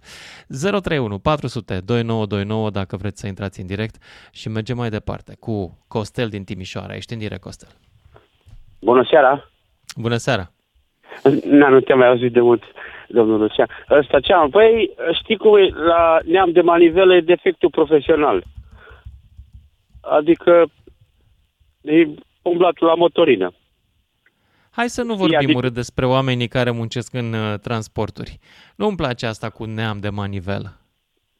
031 400 2929 dacă vreți să intrați în direct și mergem mai departe cu Costel din Timișoara. Ești în direct, Costel. Bună seara! Bună seara! Na, nu te-am mai auzit de mult, domnul Lucian. Ăsta ce am? Păi, știi cum e, la neam de manivele e defectul profesional. Adică e umblatul la motorină. Hai să nu vorbim adică- urât despre oamenii care muncesc în uh, transporturi. Nu-mi place asta cu neam de manivelă.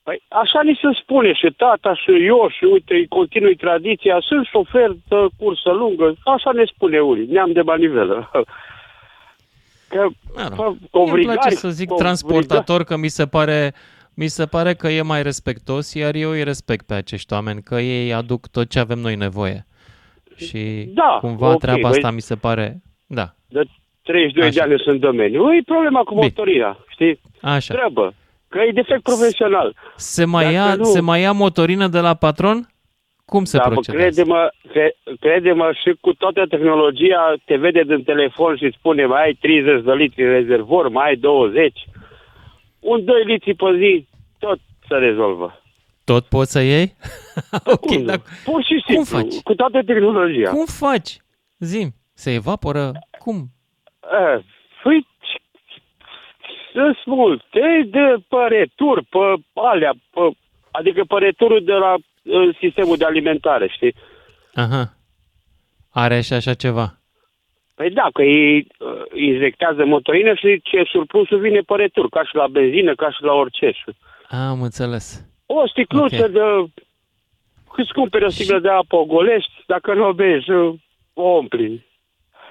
Păi, așa ni se spune și tata și eu și uite, îi continui tradiția, sunt șofer de cursă lungă, așa ne spune unii, neam de manivelă. Că, fă, Mie îmi obrigari, place să zic obrigari. transportator că mi se pare mi se pare că e mai respectos, iar eu îi respect pe acești oameni, că ei aduc tot ce avem noi nevoie. Și Da, cumva ok, treaba băi- asta mi se pare... Da, De 32 de ani sunt în domeniu. E problema cu motorina, știi? așa. Treabă. Că e defect profesional. Se mai, Dacă ia, nu- se mai ia motorină de la patron? Cum se da, bă, procedează? crede-mă, cre, crede-mă și cu toată tehnologia te vede din telefon și îți spune mai ai 30 de litri în rezervor, mai ai 20. Un 2 litri pe zi, tot se rezolvă. Tot poți să iei? ok, Cum? dar Pur și simplu, cum faci? cu toată tehnologia. Cum faci? Zim, se evaporă? Cum? Eh, Păi, sunt multe de păreturi, pe alea, pe, adică păreturul de la eh, sistemul de alimentare, știi? Aha. Are și așa ceva. Păi da, că ei uh, injectează motorină și ce surplusul vine pe retur, ca și la benzină, ca și la orice. Și Am înțeles. O sticluță Ok. de... Câți cumperi o sticlă de apă, o golești, dacă nu o bezi, uh, o umpli.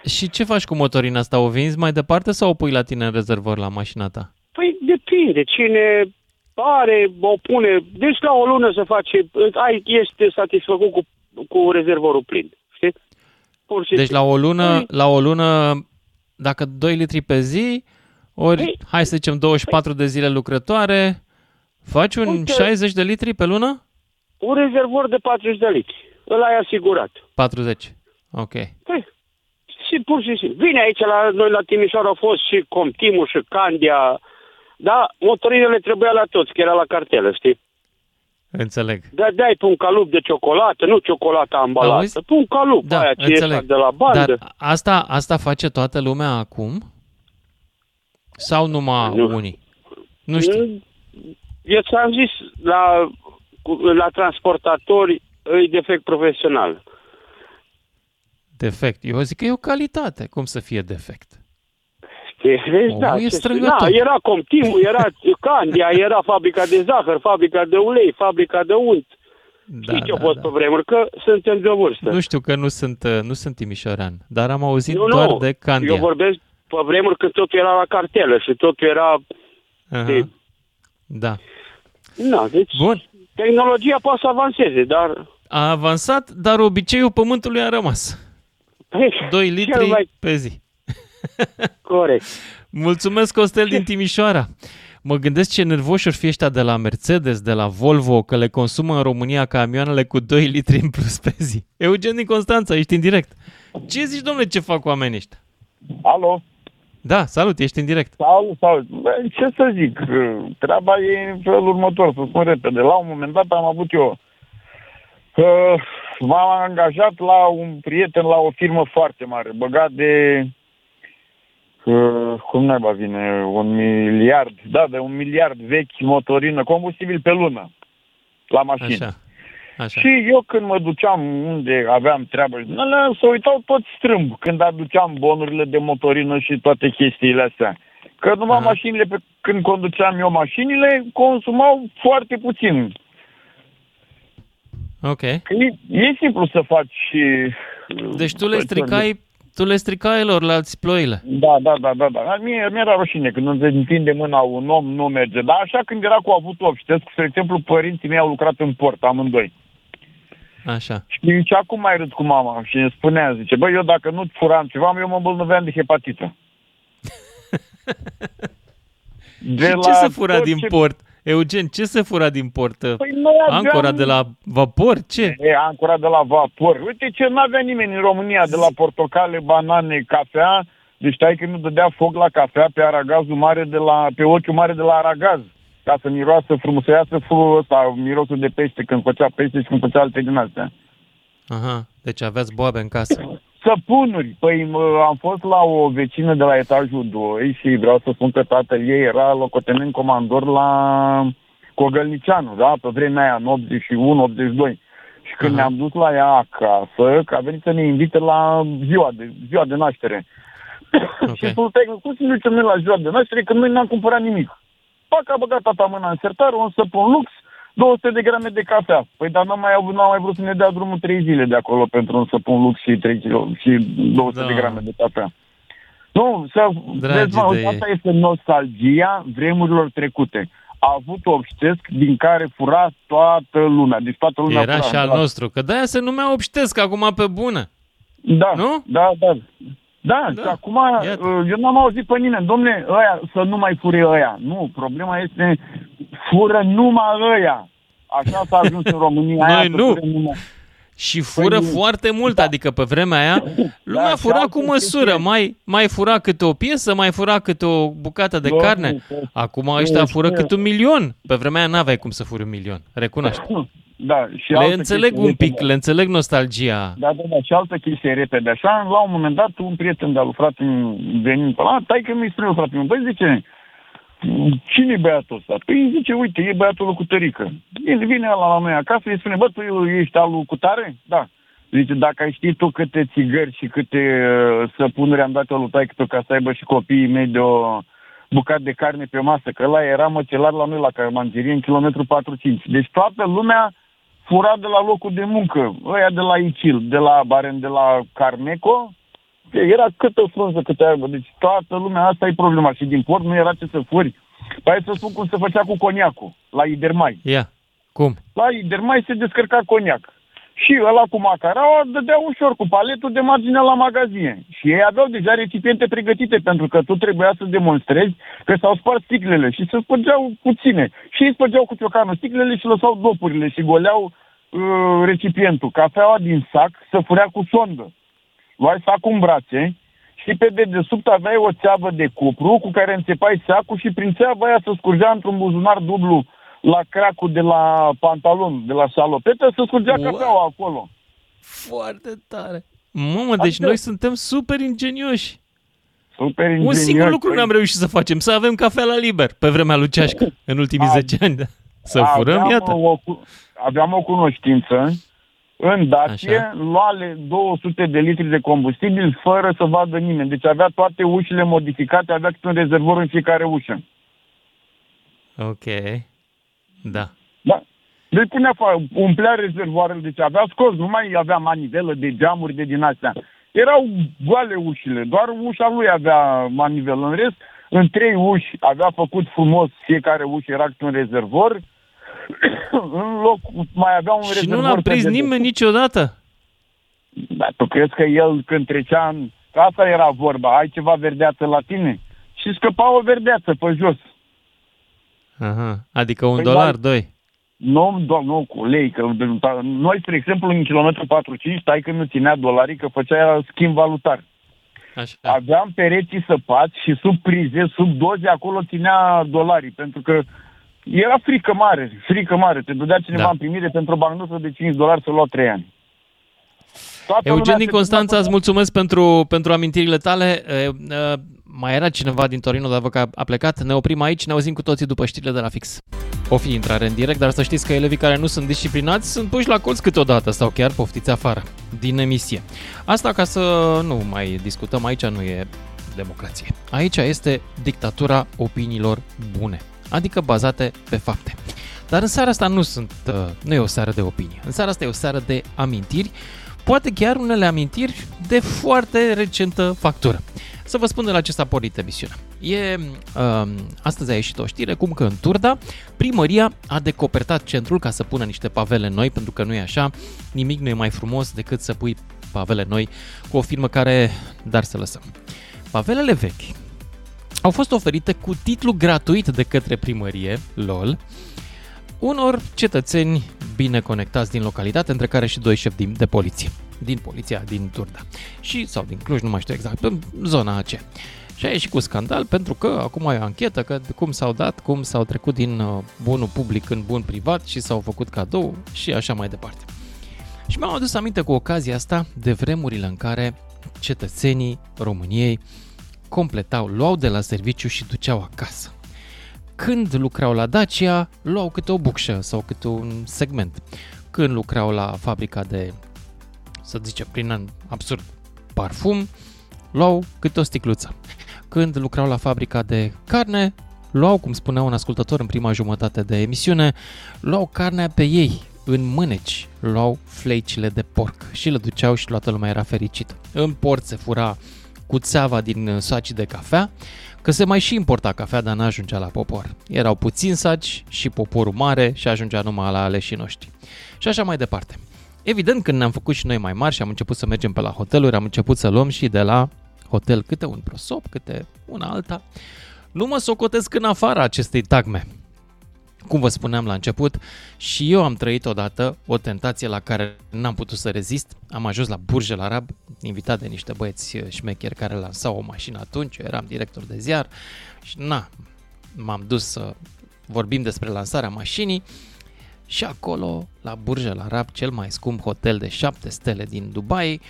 Și ce faci cu motorina asta? O vinzi mai departe sau o pui la tine în rezervor la mașina ta? Păi depinde, cine are, o pune, deci la o lună să face, ai, este satisfăcut cu, cu rezervorul plin, știi? Pur și Deci la o lună, Păi- la o lună, dacă 2 litri pe zi, ori, Păi- hai să zicem, 24 de zile lucrătoare, faci un Uite- 60 de litri pe lună? Un rezervor de 40 de litri, ăla e asigurat. 40. Ok. Păi, și pur și simplu. Vine aici la noi la Timișoara au fost și Comtimu și Candia, da, motorinele trebuia la toți, că era la cartelă, știi? Înțeleg. Da, dai pe un calup de ciocolată, nu ciocolată ambalată, Auzi? pe un calup Da, aia ce înțeleg. e de la bandă. Dar asta, asta face toată lumea acum? Sau numai Nu. unii? Nu știu. Eu ți-am zis, la, cu- la transportatori e defect profesional. Defect. Eu zic că e o calitate. Cum să fie defect? Deci, Omul da, e ce- strângător. da, era Comtimu, era Candia, era fabrica de zahăr, fabrica de ulei, fabrica de unt. Da, Știi ce a da, fost da. pe vremuri? Că suntem de vârstă. Nu știu că nu sunt, uh, nu sunt timișorean, dar am auzit Nu, doar nu. de Candia. Eu vorbesc pe vremuri când totul era la cartelă și totul era... Aha. de- Da. Na, deci Bun. tehnologia poate să avanseze, dar... A avansat, dar obiceiul pământului a rămas. 2 litri Păi, mai- pe zi. Corect. Mulțumesc, Costel din Timișoara. Mă gândesc ce nervoși or fi ăștia de la Mercedes, de la Volvo, că le consumă în România camioanele cu 2 litri în plus pe zi. Eugen din Constanța, ești în direct. Ce zici, domnule, ce fac oamenii ăștia? Alo? Da, salut, ești în direct. Salut, salut. Bă, Ce să zic, treaba e în felul următor, să spun repede. La un moment dat am avut eu, uh, m-am angajat la un prieten la o firmă foarte mare, băgat de, uh, cum naiba vine, un miliard, da, de un miliard vechi motorină, combustibil pe lună, la mașină. Așa. Așa. Și eu când mă duceam unde aveam treabă, alea se uitau toți strâmb când aduceam bonurile de motorină și toate chestiile astea. Că numai Aha. mașinile, pe, când conduceam eu mașinile, consumau foarte puțin. Ok. Că e, e simplu să faci și... Deci tu le stricai, tu le stricai elorlalți ploile. Da, da, da, da, da. Mie, mi-era rușine când îmi întinde mâna un om, nu merge. Dar așa când era cu avut obștesc, spre exemplu, părinții mei au lucrat în port, amândoi. Așa. Și nici acum mai râd cu mama și îmi spunea, zice, băi, eu dacă nu furam ceva, eu mă îmbolnăveam de hepatită. De și ce se fura tot din ce- port? Eugen, ce se fura din port? Păi noi aveam... Ancora de la vapor? Ce? E, ancora de la vapor. Uite ce n-avea nimeni în România, de la portocale, banane, cafea. Deci stai că nu dădea foc la cafea pe aragazul mare de la, pe ochiul mare de la aragaz. Ca să miroasă frumos, să iasă fru ăsta, mirosul de pește când făcea pește și când făcea alte din astea. Aha, deci aveați boabe în casă. Săpunuri. Păi mă, am fost la o vecină de la etajul 2 și vreau să spun că tatăl ei era locotenent comandor la Cogălnicianu, da? Pe vremea aia, în 81-82. Și când Aha. ne-am dus la ea acasă, că a venit să ne invite la ziua de, ziua de naștere. și spun, stai, că cum să ne ducem noi la ziua de naștere când noi n-am cumpărat nimic? Pac a băgat tata mâna în sertar, un săpun lux, 200 de grame de cafea. Păi dar n-am mai, avut, n-am mai vrut să ne dea drumul 3 zile de acolo pentru un săpun lux și, 3 kilo, și 200 Da. de grame de cafea. Nu, să Dragi vezi, mă, de ei. asta este nostalgia vremurilor trecute. A avut obștesc din care fura toată lumea. Deci toată lumea Era fura. și al Da. nostru, că de-aia se numea obștesc acum pe bună. Da, Nu? da, da. Da, da. și acum uh, eu n-am auzit pe nimeni, domne, ăia, să nu mai fure ăia. Nu, problema este fură numai ăia. Așa s-a ajuns în România. Noi aia, să nu. fure numai. Și fură Păi, foarte mult, adică pe vremea aia lumea și fura altă cu măsură, chestie. mai, mai fura câte o piesă, mai fura câte o bucată de Domnule, carne. să- Acum nu, ăștia fură știu. cât un milion. Pe vremea aia n-aveai cum să furi un milion, recunoaște. Da, și Le altă înțeleg chestie un pic, repede. le înțeleg nostalgia. Da, da, da, și altă chestie repede. Așa, la un moment dat, un prieten de-al lui frate venind pe la, tai că mi-i spune frate meu, băi, zice, cine e băiatul ăsta? Păi zice, uite, e băiatul lui Cutărică. Vine, vine ăla la noi acasă, îi spune, bă, tu ești al lui Cutare? Da. Zice, dacă ai ști tu câte țigări și câte uh, săpunuri am dat eu lui taică tu ca să aibă și copiii mei de o bucat de carne pe masă, că ăla era măcelar la noi la Carmangerie în kilometru 4-5. Deci toată lumea fura de la locul de muncă. Ăia de la ICIL, de la Baren, de la Carneco, era câtă frunză câte aibă. Deci toată lumea, asta e problema. Și din port nu era ce să furi. Păi hai să spun cum se făcea cu coniacul, la Idermai. Ia, cum? La Idermai se descărca coniac. Și ăla cu macaraua dădea ușor cu paletul de margine la magazine. Și ei aveau deja recipiente pregătite pentru că tu trebuia să demonstrezi că s-au spart sticlele și se spărgeau puține. Și ei spărgeau cu ciocanul sticlele și lăsau dopurile și goleau uh, recipientul. Cafeaua din sac se furea cu sondă. Luai sacul în brațe și pe dedesubt aveai o țeavă de cupru cu care înțepai sacul și prin țeava aia se scurgea într-un buzunar dublu la cracul de la pantalon, de la salopetă, se scurgea Wow. cafeaua acolo. Foarte tare. Mamă, deci Adică- noi suntem super ingenioși. Super Un ingenios, singur lucru păi. n-am reușit să facem, să avem cafea la liber pe vremea lui Ceașcă, în ultimii A- 10 ani. Da. Să furăm, aveam iată. O, cu- aveam o cunoștință în Dacie, Așa. luale 200 de litri de combustibil fără să vadă nimeni. Deci avea toate ușile modificate, avea câte un rezervor în fiecare ușă. Ok. Da. Da. Deci punea, fa- umplea rezervoarele, deci avea scos, nu mai avea manivelă de geamuri de din astea. Erau goale ușile, doar ușa lui avea manivelă. În rest, în trei uși avea făcut frumos, fiecare ușă era câte un rezervor. În loc mai avea un Și rezervor nu l-a pe prins dedesubt. nimeni niciodată. Da, tu crezi că el când trecea în... că Asta era vorba, ai ceva verdeață la tine? Și scăpa o verdeață pe jos. Aha. Adică un Păi dolar, da. doi. Nu, doar nu cu lei, că noi, spre exemplu, în kilometru 4-5, stai că nu ținea dolarii, că făcea schimb valutar. Așa. Aveam pereții săpați și sub prize, sub doze, acolo ținea dolarii, pentru că era frică mare, frică mare. Te dădea cineva Da. în primire pentru o bancnotă de 5 dolari să lua 3 ani. Toată lumea Eugen din se Constanța, gândea îți mulțumesc pentru, pentru amintirile tale. E, e, Mai era cineva din Torino, dar văd că a- a plecat. Ne oprim aici, ne auzim cu toții după știrile de la fix. O fi intrare în direct, dar să știți că elevii care nu sunt disciplinați sunt puși la colț câteodată sau chiar poftiți afară din emisie. Asta ca să nu mai discutăm, aici nu e democrație. Aici este dictatura opiniilor bune, adică bazate pe fapte. Dar în seara asta nu sunt, uh, nu e o seară de opinie. În seara asta e o seară de amintiri, poate chiar unele amintiri de foarte recentă factură. Să vă spun de la ce s-a pornit emisiunea. E, uh, astăzi a ieșit o știre cum că în Turda primăria a decopertat centrul ca să pună niște pavele noi, pentru că nu e așa, nimic nu e mai frumos decât să pui pavele noi cu o firmă care, dar să lăsăm. Pavelele vechi au fost oferite cu titlu gratuit de către primărie, LOL, unor cetățeni bine conectați din localitate, între care și doi șefi din- de poliție, din poliția din Turda și sau din Cluj, nu mai știu exact, în zona aceea. Și a ieșit cu scandal pentru că acum e o anchetă, că cum s-au dat, cum s-au trecut din uh, bunul public în bun privat și s-au făcut cadou și așa mai departe. Și mi-am adus aminte cu ocazia asta de vremurile în care cetățenii României completau, luau de la serviciu și duceau acasă. Când lucrau la Dacia, luau câte o bucșă sau câte un segment. Când lucrau la fabrica de, să zicem, prin an absurd, parfum, luau câte o sticluță. Când lucrau la fabrica de carne, luau, cum spunea un ascultător în prima jumătate de emisiune, luau carnea pe ei, în mâneci, luau fleicile de porc și le duceau și toată lumea era fericită. În port se fura cu țeava din uh, saci de cafea, că se mai și importa cafea, dar n-ajungea la popor. Erau puțini saci și poporul mare și ajungea numai la aleșii noștri. Și așa mai departe. Evident, când ne-am făcut și noi mai mari și am început să mergem pe la hoteluri, am început să luăm și de la hotel câte un prosop, câte una alta. Nu mă socotesc în afara acestei tagme. Cum vă spuneam la început, și eu am trăit odată o tentație la care n-am putut să rezist. Am ajuns la Burj Al Arab, invitat de niște băieți șmecheri care lansau o mașină atunci, eu eram director de ziar și na, m-am dus să vorbim despre lansarea mașinii și acolo, la Burj Al Arab, cel mai scump hotel de 7 stele din Dubai,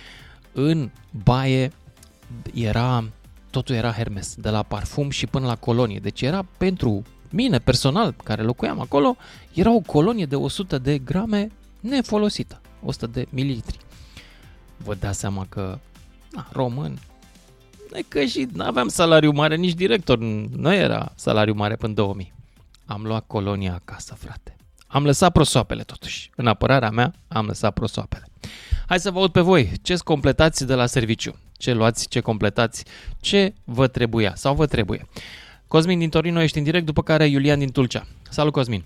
în baie era, totul era Hermes, de la parfum și până la colonie. Deci era pentru mine, personal, care locuiam acolo, era o colonie de 100 de grame nefolosită, 100 de mililitri. Vă dați seama că, na, român, e că și nu aveam salariu mare, nici director, nu era salariu mare până 2000. Am luat colonia acasă, frate. Am lăsat prosoapele totuși. În apărarea mea am lăsat prosoapele. Hai să vă aud pe voi. Ce completați de la serviciu? Ce luați, ce completați, ce vă trebuia sau vă trebuie? Cosmin din Torino ești în direct, după care Iulian din Tulcea. Salut, Cosmin!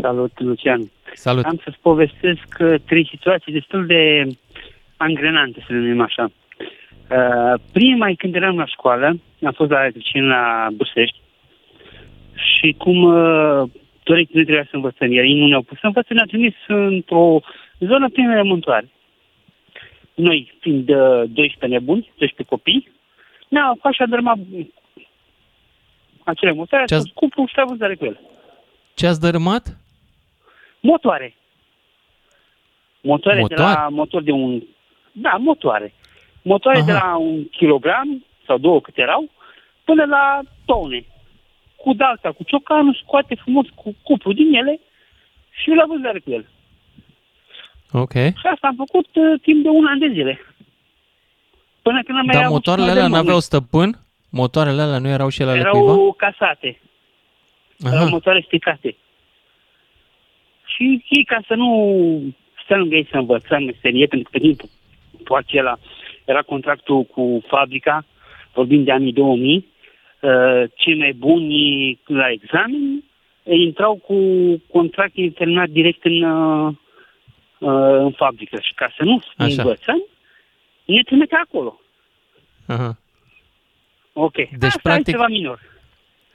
Salut, Lucian. Salut! Am să-ți povestesc uh, trei situații destul de angrenante, să le numim așa. Uh, prima e când eram la școală, am fost la electrician la Busești și cum uh, dorește nu trebuia să învățăm, iar ei nu ne-au pus să învățăm, ne-au trimis într-o zonă plină de montoare. Noi, fiind uh, 12 nebuni, 12 copii, ne-au apucat și a dărâmat acele motoare, a scos cuplu și a vânzare cu el. Ce ați dărâmat? Motoare. Motoare, Motoare? de la motor de un... Da, motoare. Motoare Aha. de la un kilogram sau două cât erau, până la tone. Cu dalta, cu ciocanul, scoate frumos cu cuplu din ele și la vânzare cu el. Ok. Și asta am făcut uh, timp de un an de zile. Până când am mai Dar avut motoarele una de alea mână. n-aveau stăpân? Motoarele alea nu erau și ele ale Erau cuiva? casate. Aha. Erau motoare stricate. Și ei, ca să nu stăm lângă ei să învățăm meserie, pentru că pe timpul acela era contractul cu fabrica, vorbim de anii 2000, uh, cei mai buni la examen intrau cu contract terminat direct în, uh, uh, în fabrică. Și ca să nu Așa. învățăm, ne trimitea acolo. Aha. Ok. Deci, Asta practic- e ceva minor.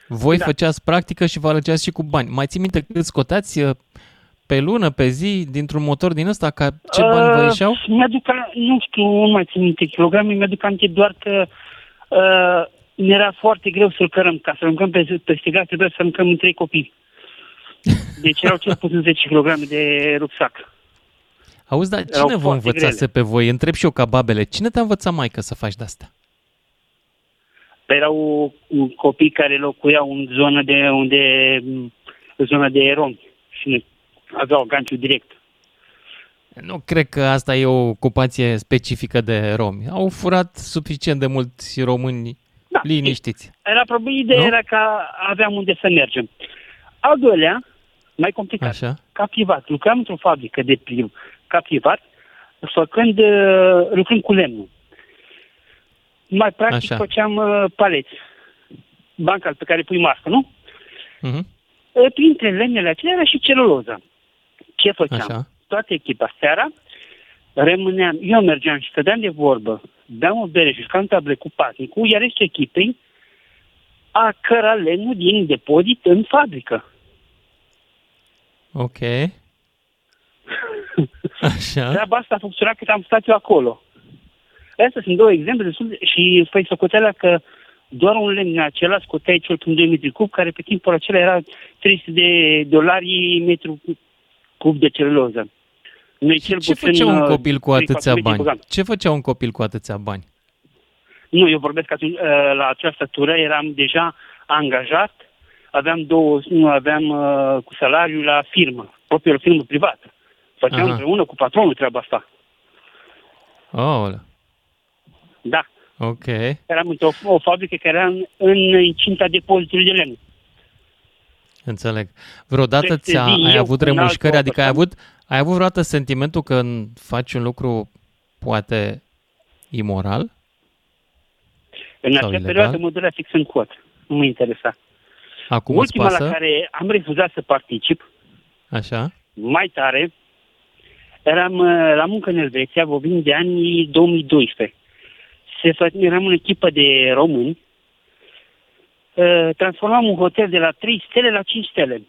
Voi Da. făceați practică și vă alegeați și cu bani. Mai ții minte cât scoteați uh, pe lună, pe zi, dintr-un motor din ăsta, ca ce bani vă Uh, ieșeau? Mi-aduc, a- nu știu, nu mai țin minte kilograme, mi-aduc aminte doar că uh, ne era foarte greu să-l cărăm. Ca să mâncăm pe, peste gaz, trebuia să mâncăm în trei copii. Deci erau cel puțin 10 kg de rucsac. Auzi, dar erau cine vă foarte învățase pe voi? Întreb și eu ca babele. Cine te-a învățat mai să faci de-astea? Păi erau copii care locuiau în zona de unde în zona de romi și ne aveau ganciul direct. Nu cred că asta e o ocupație specifică de romi. Au furat suficient de mulți români Da, liniștiți. Era probabil ideea Nu? era că aveam unde să mergem. Al doilea, mai complicat, Așa. ca privat. Lucram într-o fabrică de prim, ca privat, făcând, uh, lucrând cu lemnul. Mai practic Așa. făceam uh, paleți. Banca pe care pui mască, nu? Mhm. Uh, Printre lemnele acelea era și celuloză. Ce făceam? Așa. Toată echipa seara, rămâneam, eu mergeam și stăteam de vorbă, beam o bere și jucam table cu paticul, iar restul echipei a căra lemnul din depozit în fabrică. Ok. Așa. Treaba asta a funcționat cât am stat eu acolo. Astea sunt două exemple destul de... și făi socoteala că doar un lemn din acela scoteai cel puțin 2 metri cub, care pe timpul acela era 300 de dolari metru cub de celuloză. Noi cel Ce puțin, făcea un uh, copil cu 3-4 atâția metri bani? băgam. Ce făcea un copil cu atâția bani? Nu, eu vorbesc atunci, uh, la această tură, eram deja angajat, aveam două, nu, aveam uh, cu salariu la firmă, proprie firmă privată. Făceam Aha. împreună cu patronul treaba asta. Oh, Da. ok. Eram într-o o fabrică care era în, în incinta depozitului de lemn. Înțeleg. Vreodată Peste ți-a, zi, ai eu avut cu un alt remușcări? Adică ai persoană. avut, ai avut vreodată sentimentul că faci un lucru poate imoral? În Sau acea ilegal? perioadă mă durea fix în cot. Nu mă interesa. Acum Ultima îți pasă? la care am refuzat să particip, Așa? mai tare, eram uh, la muncă în Elveția, vorbim de anii 2012. Se fă, eram în echipă de români, uh, transformam un hotel de la 3 stele la 5 stele.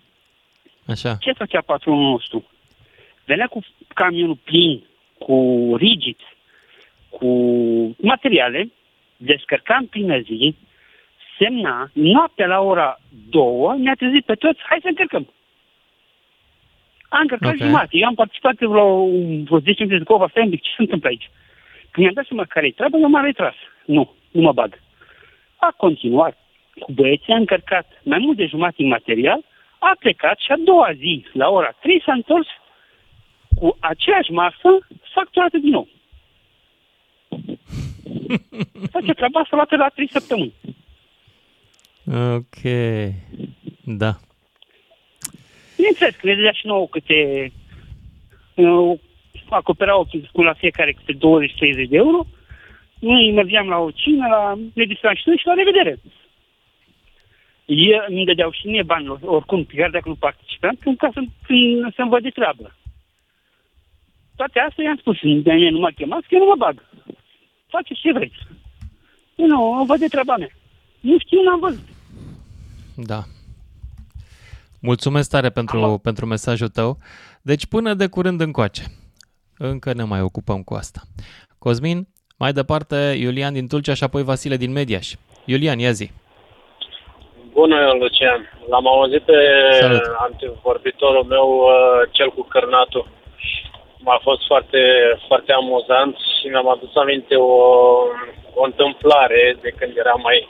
Așa. Ce făcea patronul nostru? Venea cu camionul plin, cu rigid, cu materiale, descărca în plină zi, semna, noaptea la ora 2, ne-a trezit pe toți, hai să încărcăm. A încărcat Ok. okay. jumate. Eu am participat la un- vreo 10 minute de cova, stai un pic, ce se întâmplă aici? Când mi-am dat seama care e treaba, eu m-am retras. Nu, nu mă bag. A continuat cu băieții, a încărcat mai mult de jumătate din material, a plecat și a doua zi, la ora 3, s-a întors cu aceeași masă facturată din nou. Face treaba asta luată la 3 săptămâni. Ok. Da. Bineînțeles că ne dădea și nouă câte... Uh, acopera o cu la fiecare câte 20-30 de euro. Noi mergeam la o cină, la, ne distram și noi și la revedere. Eu, îmi dădeau și mie bani, oricum, chiar dacă nu participam, când ca să, când, să-mi văd de treabă. Toate astea i-am spus, de mine nu mă chemați, că eu nu mă bag. Faceți ce vreți. Eu nu, văd de treaba mea. Nu știu, n-am văzut. Da. Mulțumesc tare pentru, pentru mesajul tău. Deci până de curând încoace. Încă ne mai ocupăm cu asta. Cosmin, mai departe Iulian din Tulcea și apoi Vasile din Mediaș. Iulian, ia zi. Bună, Lucian. L-am auzit pe Salut. antevorbitorul meu, uh, cel cu cărnatul. M-a fost foarte, foarte amuzant și mi-am adus aminte o, o întâmplare de când eram mai,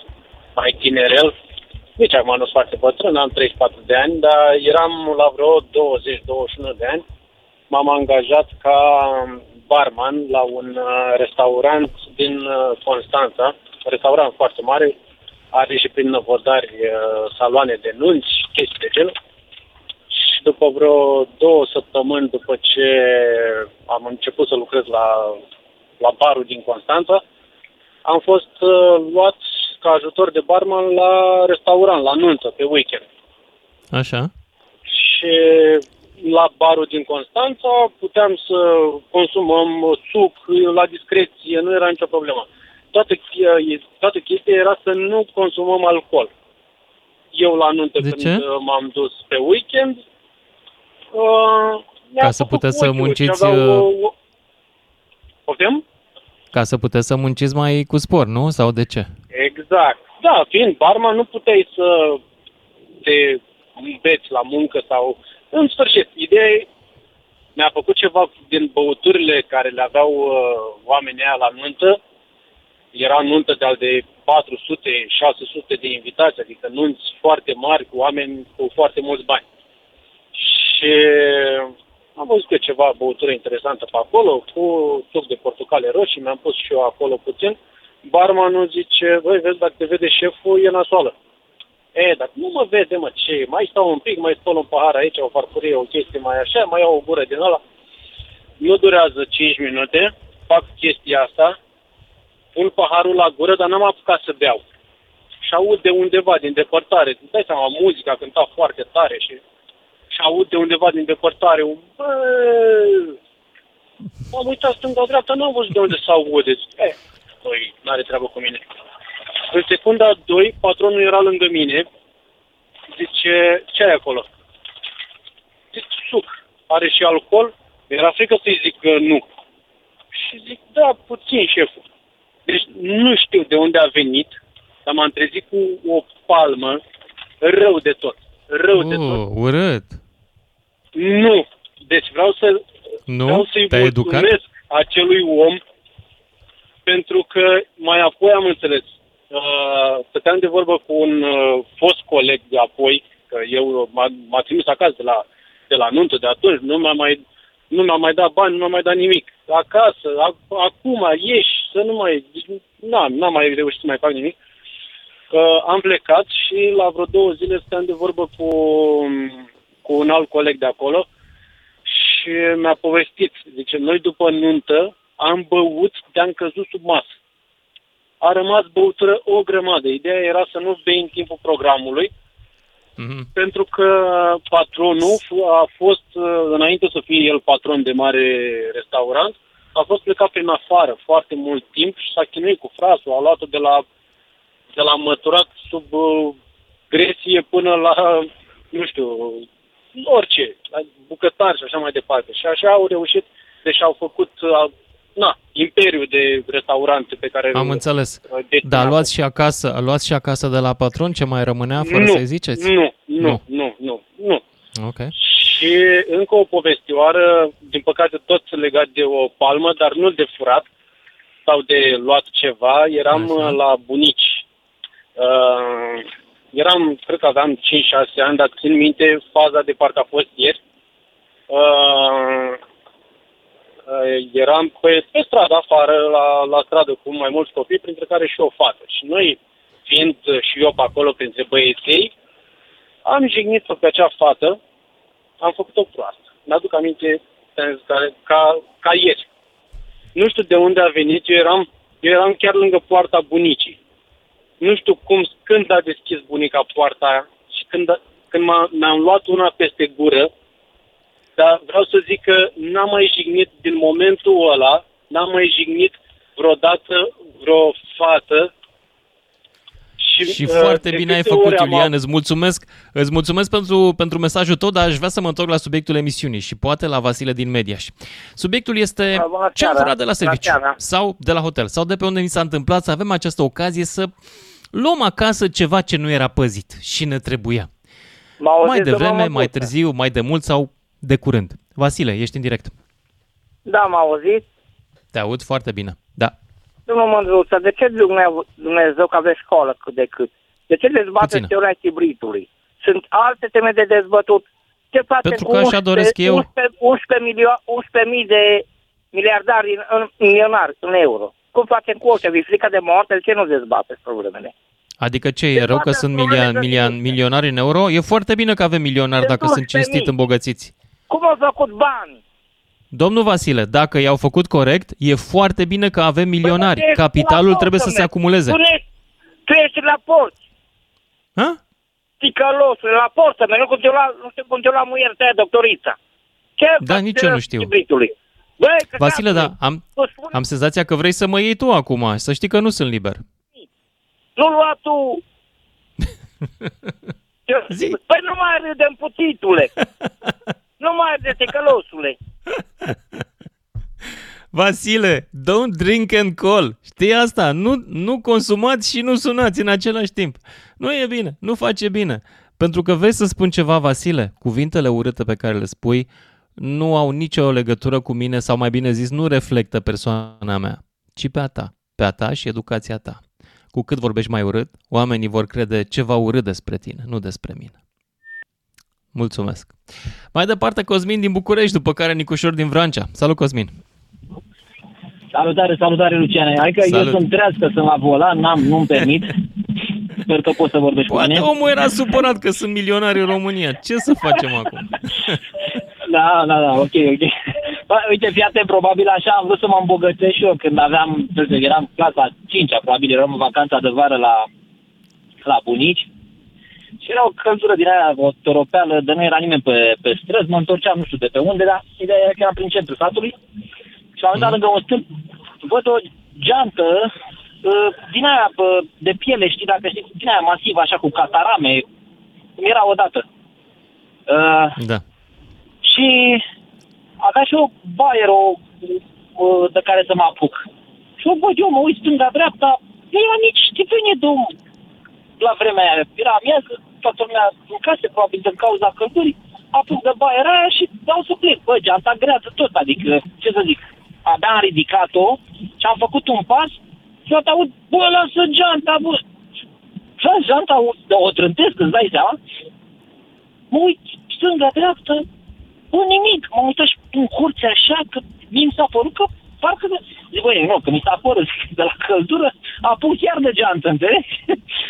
mai tinerel. Nici acum nu sunt foarte bătrân, am 34 de ani, dar eram la vreo 20-21 de ani. M-am angajat ca barman la un uh, restaurant din uh, Constanța, un restaurant foarte mare, are și prin năvodari uh, saloane de nunți, chestii de genul. Și după vreo două săptămâni după ce am început să lucrez la, la barul din Constanța, am fost uh, luat ca ajutor de barman la restaurant, la nuntă, pe weekend. Așa. Și la barul din Constanța puteam să consumăm suc la discreție, nu era nicio problemă. Toată, chi- toată chestia era să nu consumăm alcool. eu la nuntă De când ce? uh, m-am dus pe weekend. Uh, mi-a Ca să făcut puteți să ochiul și munciți, aveau, uh, uh, Poftim? Ca să puteți să munciți mai cu spor, nu? Sau de ce? Exact. Da, fiind barman, nu puteai să te îmbeți la muncă sau... În sfârșit, ideea e, mi-a făcut ceva din băuturile care le aveau uh, oamenii aia la nuntă. Era nuntă de al de 400-600 de invitați, adică nunți foarte mari cu oameni cu foarte mulți bani. Și am văzut că ceva băutură interesantă pe acolo, cu suc de portocale roșii, mi-am pus și eu acolo puțin. Barmanul zice, băi, vezi, dacă te vede șeful, e nasoală. E, dar nu mă vede, mă, ce, mai stau un pic, mai spăl un pahar aici, o farfurie, o chestie mai așa, mai iau o gură din ăla. Nu durează 5 minute, fac chestia asta, pun paharul la gură, dar n-am apucat să beau. Și aud de undeva, din depărtare, îți dai seama, muzica cânta foarte tare și, și aud de undeva din depărtare un bă... M-am uitat stânga-dreapta, n-am văzut de unde se aude. Eh, păi, n-are treabă cu mine. În secunda 2, patronul era lângă mine. Zice, ce ai acolo? Zic, suc. Are și alcool? Mi-era frică să-i zic că nu. Și zic, da, puțin, șeful. Deci nu știu de unde a venit, dar m-am trezit cu o palmă rău de tot. Rău de tot. Uh, urât. Nu. Deci vreau să Nu? vreau să-i Te-ai educat? mulțumesc acelui om pentru că mai apoi am înțeles. Uh, stăteam de vorbă cu un uh, fost coleg de apoi, că eu m-a, m-a trimis acasă de la, de la nuntă de atunci, nu mi-a mai nu mi-a mai dat bani, nu mi-a mai dat nimic. Acasă, ac- acum, ieși, să nu mai... Deci, n-am, n-am mai reușit să mai fac nimic. Uh, am plecat și la vreo două zile stăteam de vorbă cu, cu un alt coleg de acolo și mi-a povestit. Zice, noi după nuntă am băut, de-am căzut sub masă. A rămas băutură o grămadă. Ideea era să nu bei în timpul programului, Mhm. pentru că patronul f- a fost, uh, înainte să fie el patron de mare restaurant, a fost plecat prin afară foarte mult timp și s-a chinuit cu frasul, a luat-o de la, de la măturat sub uh, gresie până la, nu știu, orice, la bucătari și așa mai departe. Și așa au reușit, deși au făcut, uh, na, imperiul de restaurante pe care... Am înțeles. uh, deținea. Dar luați și acasă, luați și acasă de la patron ce mai rămânea fără nu, să-i ziceți? Nu, nu, nu, nu, nu. Ok. Și încă o povestioară, din păcate tot legat de o palmă, dar nu de furat sau de luat ceva. Eram Așa. uh, la bunici. Uh, eram, cred că aveam 5-6 ani, dar țin minte faza de parcă a fost ieri. Uh, uh, eram pe, pe stradă afară, la, la stradă cu mai mulți copii, printre care și o fată. Și noi, fiind uh, și eu pe acolo printre băieții, am jignit-o pe acea fată, am făcut-o proastă. Mi-aduc aminte ți-am zis, ca, ca, ca ieri. Nu știu de unde a venit, eu eram, eu eram chiar lângă poarta bunicii. Nu știu cum, când a deschis bunica poarta aia și când, a, când m-a, mi-am luat una peste gură, dar vreau să zic că n-am mai jignit din momentul ăla, n-am mai jignit vreodată vreo fată și, Și uh, foarte de bine ai câte făcut, ori am Iulian. Îți mulțumesc, îți mulțumesc pentru, pentru mesajul tău, dar aș vrea să mă întorc la subiectul emisiunii și poate la Vasile din Mediaș. Subiectul este bună ce am seara. furat de la Bună serviciu seara. sau de la hotel sau de pe unde ni s-a întâmplat să avem această ocazie să luăm acasă ceva ce nu era păzit și ne trebuia. Mă auziți, Mai domnul devreme, mai Măduță? târziu, mai de mult sau de curând. Vasile, ești în direct. Da, mă auziți? Te aud foarte bine. Da. Domnul Mândruță, de ce Dumnezeu, Dumnezeu că aveți școală cât de cât? De ce dezbateți Puțină. teoria hibridului? Sunt alte teme de dezbătut. Ce facem Pentru cu că așa 11, doresc eu. 11, 11, milio- 11.000 de miliardari în, în, milionari în euro? Cum facem cu ăștia? Vi frică de moarte? De ce nu dezbateți problemele? Adică ce, e rău că sunt milion, milion, milionari în euro? E foarte bine că avem milionari dacă sunt cinstit îmbogățiți. Cum au făcut bani? Domnul Vasile, dacă i-au făcut corect, e foarte bine că avem milionari. Ești Capitalul la trebuie să portă, se mă. acumuleze. Tu, ne, tu ești la porți. Ha? Ticălosul, la portă, nu cum te lua, nu știu cum te lua muier tăia, doctorița. Ce Da, nici eu nu știu. Hibridului? Băi, că Vasile, da, da, am, am senzația că vrei să mă iei tu acum. Să știi că nu sunt liber. nu lua tu Zi. Păi nu mai râdem, putitule. nu mai râde, călosule. Vasile, don't drink and call. Știi asta? Nu, nu consumați și nu sunați în același timp. Nu e bine, nu face bine. Pentru că vei să spun ceva, Vasile, cuvintele urâte pe care le spui nu au nicio legătură cu mine sau mai bine zis nu reflectă persoana mea, ci pe a ta, pe a ta și educația ta. Cu cât vorbești mai urât, oamenii vor crede ceva urât despre tine, nu despre mine. Mulțumesc. Mai departe, Cosmin din București, după care Nicușor din Vrancea. Salut, Cosmin! Salutare, salutare, Luciane. Hai că Salut. eu sunt trească, sunt la volan, n-am, nu-mi permit. Sper că poți să vorbești cu Poate mine. omul era supărat că sunt milionari în România. Ce să facem acum? Da, da, da, ok, ok. Bă, uite, fii atent, probabil așa am vrut să mă îmbogățesc și eu când aveam, nu știu, eram clasa 5 probabil eram în vacanța de vară la, la bunici. Și era o căldură din aia, o toropeală, de nu era nimeni pe, pe străzi, mă întorceam nu știu de pe unde, dar ideea era că eram prin centrul satului. Și am dat lângă un stâlp, văd o geantă uh, din aia bă, de piele, știi, dacă știi, din aia masivă, așa, cu catarame, cum era odată. Uh, Da. și avea și o baier o, o, de care să mă apuc. Și o văd eu, mă uit stânga-dreapta, nu era nici tifenie de om la vremea aia. Era amiază, toată lumea în case, probabil din cauza căldurii, apuc de baiera aia și dau să plec. Bă, geanta grează tot, adică, ce să zic, abia am ridicat-o și am făcut un pas și eu aud, bă, lasă geanta, bă. Și geanta o, o trântesc, îți dai seama? Mă uit stânga-dreapta, Bă, nimic. M-am uitat și în curte așa, că mie mi s-a părut că parcă... De... Zic, băi, nu, că mi s-a părut de la căldură, apuc chiar de geantă, înțelegi?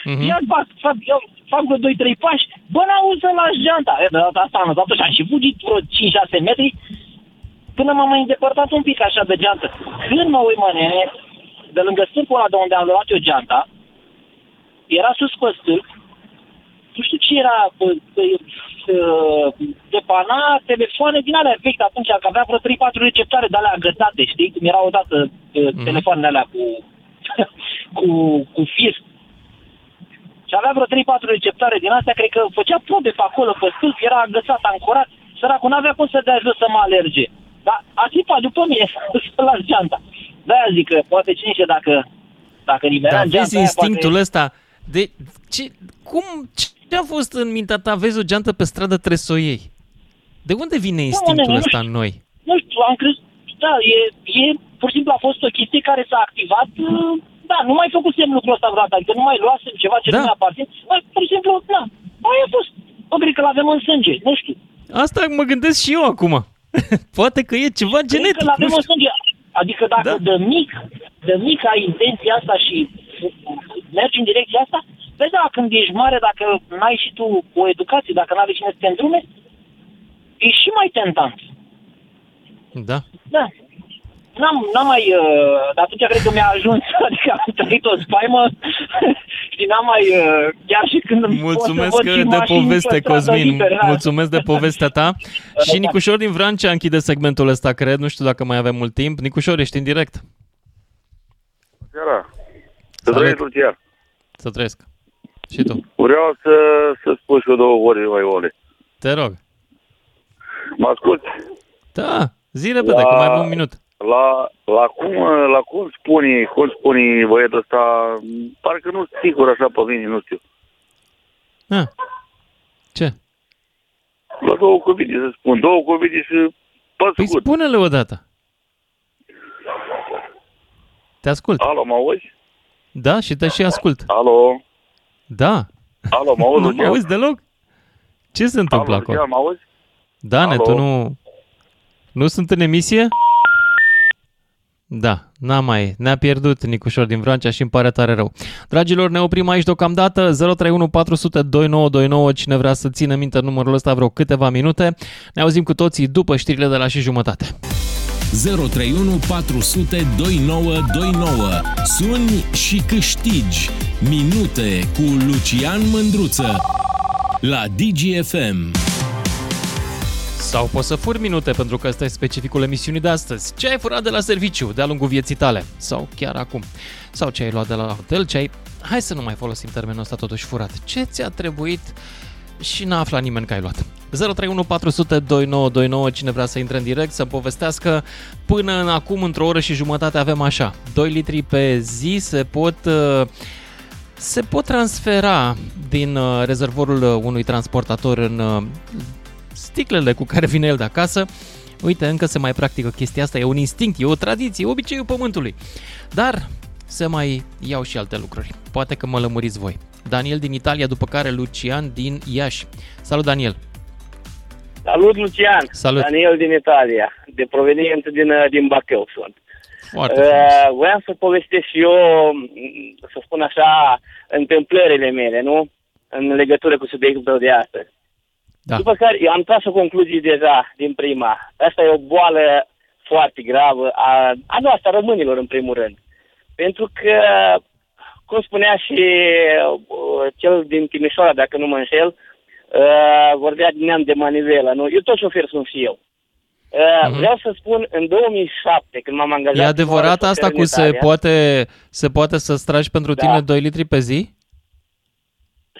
Mm-hmm. Iar fac, fac, eu fac vreo 2-3 pași, bă, n-auzi să lași geanta. E, de data asta am lăsat și am și fugit vreo 5-6 metri, până m-am mai îndepărtat un pic așa de geantă. Când mă uit, mă, nene, de lângă stâlpul ăla de unde am luat eu geanta, era sus pe stâlp, nu știu ce era, bă, bă, bă, depana telefoane din alea vechi atunci, că avea vreo 3-4 receptoare de alea agățate, știi? Cum erau odată mm-hmm. telefoanele alea cu, cu, cu fir. Și avea vreo 3-4 receptoare din astea, cred că făcea probe pe acolo, pe stâlp, era agățat, ancorat. Săracul n-avea cum să dea jos să mă alerge. Dar a țipat după mine să las geanta. De-aia zic că poate cine știe dacă, dacă nimerea Dar geanta vezi aia, instinctul poate... ăsta de... Ce, cum, ce a fost în mintea ta? Vezi o geantă pe stradă, trebuie să o iei. De unde vine instinctul nene, nu ăsta în noi? nu știu, am crezut, da, e, e, pur și simplu a fost o chestie care s-a activat, uh, da, nu mai făcusem lucrul ăsta vreodată, adică nu mai luasem ceva ce Da. nu mi-aparține, mai, pur și simplu, da, aia a fost, probabil că l-avem în sânge, nu știu. Asta mă gândesc și eu acum. Poate că e ceva Cred genetic, că l-avem nu în știu. sânge, adică dacă da. de mic, de mic ai intenția asta și mergi în direcția asta, vezi, da, când ești mare, dacă n-ai și tu o educație, dacă n-ai cine să te îndrume, e și mai tentant. Da. Da. N-am, n-am mai... Uh, dar atunci cred că mi-a ajuns, adică am trăit o spaimă și n-am mai... Uh, chiar și când Mulțumesc pot să văd și de mașini poveste, pe stradă Cosmin. liber, da. Mulțumesc de povestea ta. Și Nicușor din Vrancea închide segmentul ăsta, cred. Nu știu dacă mai avem mult timp. Nicușor, ești în direct. Seara. Să trăiești, Lucian. Să trăiesc. Și tu. Vreau să, să spun și eu două ore mai ole. Te rog. Mă asculti? Da, zi repede, că mai avem un minut. La, la, cum, la cum spune, cum spune băiatul ăsta, parcă nu sigur așa pe mine, nu știu. Ah. Ce? La două cuvinte să spun, două cuvinte și pe Păi scurt. spune-le odată. Te ascult. Alo, mă auzi? Da, și te și ascult. Alo? Da. Alo, mă auzi, Nu mă Lucian? auzi deloc? Ce se întâmplă Alo, acolo? Lucian, mă auzi? Dane, Alo? tu nu... Nu sunt în emisie? Da, n-a mai, ne-a pierdut Nicușor din Vrancea și îmi pare tare rău. Dragilor, ne oprim aici deocamdată, 031 400 2929, cine vrea să țină minte numărul ăsta vreo câteva minute. Ne auzim cu toții după știrile de la și jumătate. 031 400 2929. Suni și câștigi minute cu Lucian Mândruță la DGFM. Sau poți să furi minute, pentru că ăsta e specificul emisiunii de astăzi. Ce ai furat de la serviciu de-a lungul vieții tale? Sau chiar acum? Sau ce ai luat de la hotel? Ce ai... Hai să nu mai folosim termenul ăsta totuși furat. Ce ți-a trebuit și n-a aflat nimeni că ai luat. 031 400 2929, cine vrea să intre în direct, să povestească. Până în acum, într-o oră și jumătate, avem așa. 2 litri pe zi se pot, uh, se pot transfera din uh, rezervorul uh, unui transportator în uh, sticlele cu care vine el de acasă. Uite, încă se mai practică chestia asta, e un instinct, e o tradiție, obiceiul pământului. Dar se mai iau și alte lucruri. Poate că mă lămuriți voi. Daniel din Italia, după care Lucian din Iași. Salut, Daniel! Salut, Lucian! Salut. Daniel din Italia, de provenient din, uh, din Bacău sunt. Foarte Uh, voiam să povestesc și eu, m, să spun așa, întâmplările mele, nu? În legătură cu subiectul tău de astăzi. Da. După care eu am tras o concluzie deja din prima. Asta e o boală foarte gravă a, a noastră, a românilor, în primul rând. Pentru că, cum spunea și uh, cel din Timișoara, dacă nu mă înșel, uh, vorbea din neam de manivelă, nu? Eu tot șofer sunt și eu. Uh, Mhm. Vreau să spun, în 2007, când m-am angajat... E adevărat prima oară asta șofer cu în se Italia, poate, se poate să-ți tragi pentru Da. tine 2 litri pe zi?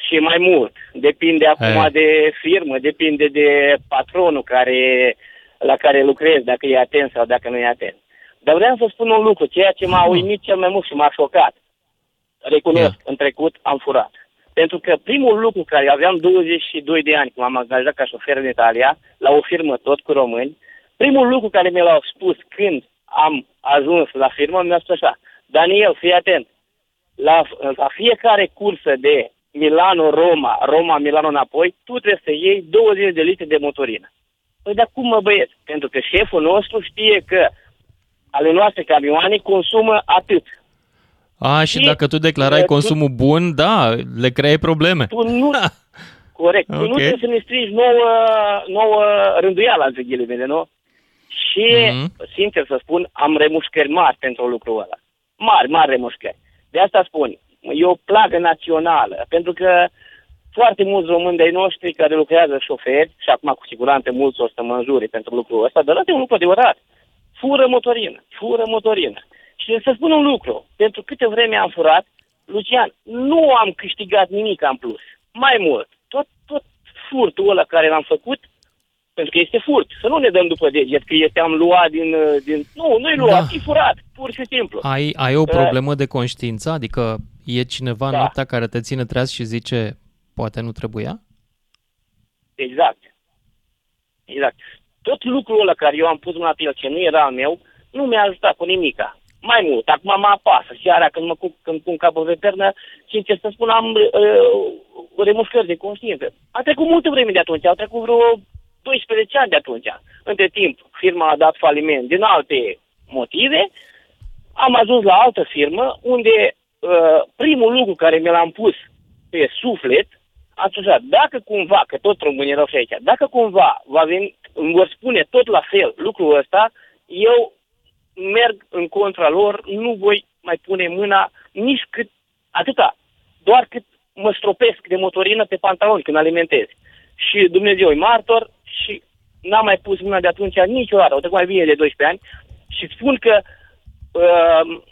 și mai mult. Depinde acum E. de firmă, depinde de patronul care, la care lucrezi, dacă e atent sau dacă nu e atent. Dar vreau să spun un lucru, ceea ce m-a uimit cel mai mult și m-a șocat. Recunosc, în trecut am furat. Pentru că primul lucru care aveam 22 de ani când m-am angajat ca șofer în Italia, la o firmă tot cu români, primul lucru care mi l-au spus când am ajuns la firmă, mi-a spus așa, Daniel, fii atent, la, la fiecare cursă de Milano-Roma, Roma-Milano înapoi, tu trebuie să iei 20 de litri de motorină. Păi dar cum mă băieți? Pentru că șeful nostru știe că ale noastre camioane consumă atât. A, și Și, dacă tu declarai uh, tu- consumul bun, da, le creai probleme. Tu nu... Corect. Tu Ok. nu trebuie să ne strici nouă, nouă rânduială, între ghilimele, nu? Și, Mhm. sincer să spun, am remușcări mari pentru lucrul ăla. Mari, mari remușcări. De asta spun, e o plagă națională, pentru că foarte mulți români de-ai noștri care lucrează șoferi, și acum cu siguranță mulți o să mă înjure pentru lucrul ăsta, dar ăsta e un lucru adevărat. Fură motorină, fură motorină. Și să spun un lucru, pentru câte vreme am furat, Lucian, nu am câștigat nimic în plus. Mai mult, tot, tot furtul ăla care l-am făcut, pentru că este furt, să nu ne dăm după deget că este am luat din... uh, din... Nu, nu-i luat, Da. e furat, pur și simplu. Ai, ai o Uh, problemă de conștiință? Adică e cineva Da. noaptea care te ține treaz și zice poate nu trebuia? Exact. Exact. Tot lucrul ăla care eu am pus mâna pe el, ce nu era al meu, nu mi-a ajutat cu nimica. Mai mult, acum mă apasă. Seara când mă cu, când pun capul pe pernă, sincer să spun, am uh, remușcări de conștiință. A trecut multă vreme de atunci, au trecut vreo 12 ani de atunci. Între timp, firma a dat faliment din alte motive. Am ajuns la altă firmă unde uh, primul lucru care mi l-am pus pe suflet a spus așa, dacă cumva, că tot românii erau și aici, dacă cumva va veni, îmi vor spune tot la fel lucrul ăsta, eu merg în contra lor, nu voi mai pune mâna nici cât, atâta, doar cât mă stropesc de motorină pe pantaloni când alimentez. Și Dumnezeu e martor și n-am mai pus mâna de atunci niciodată, au trecut mai bine de 12 ani și spun că uh,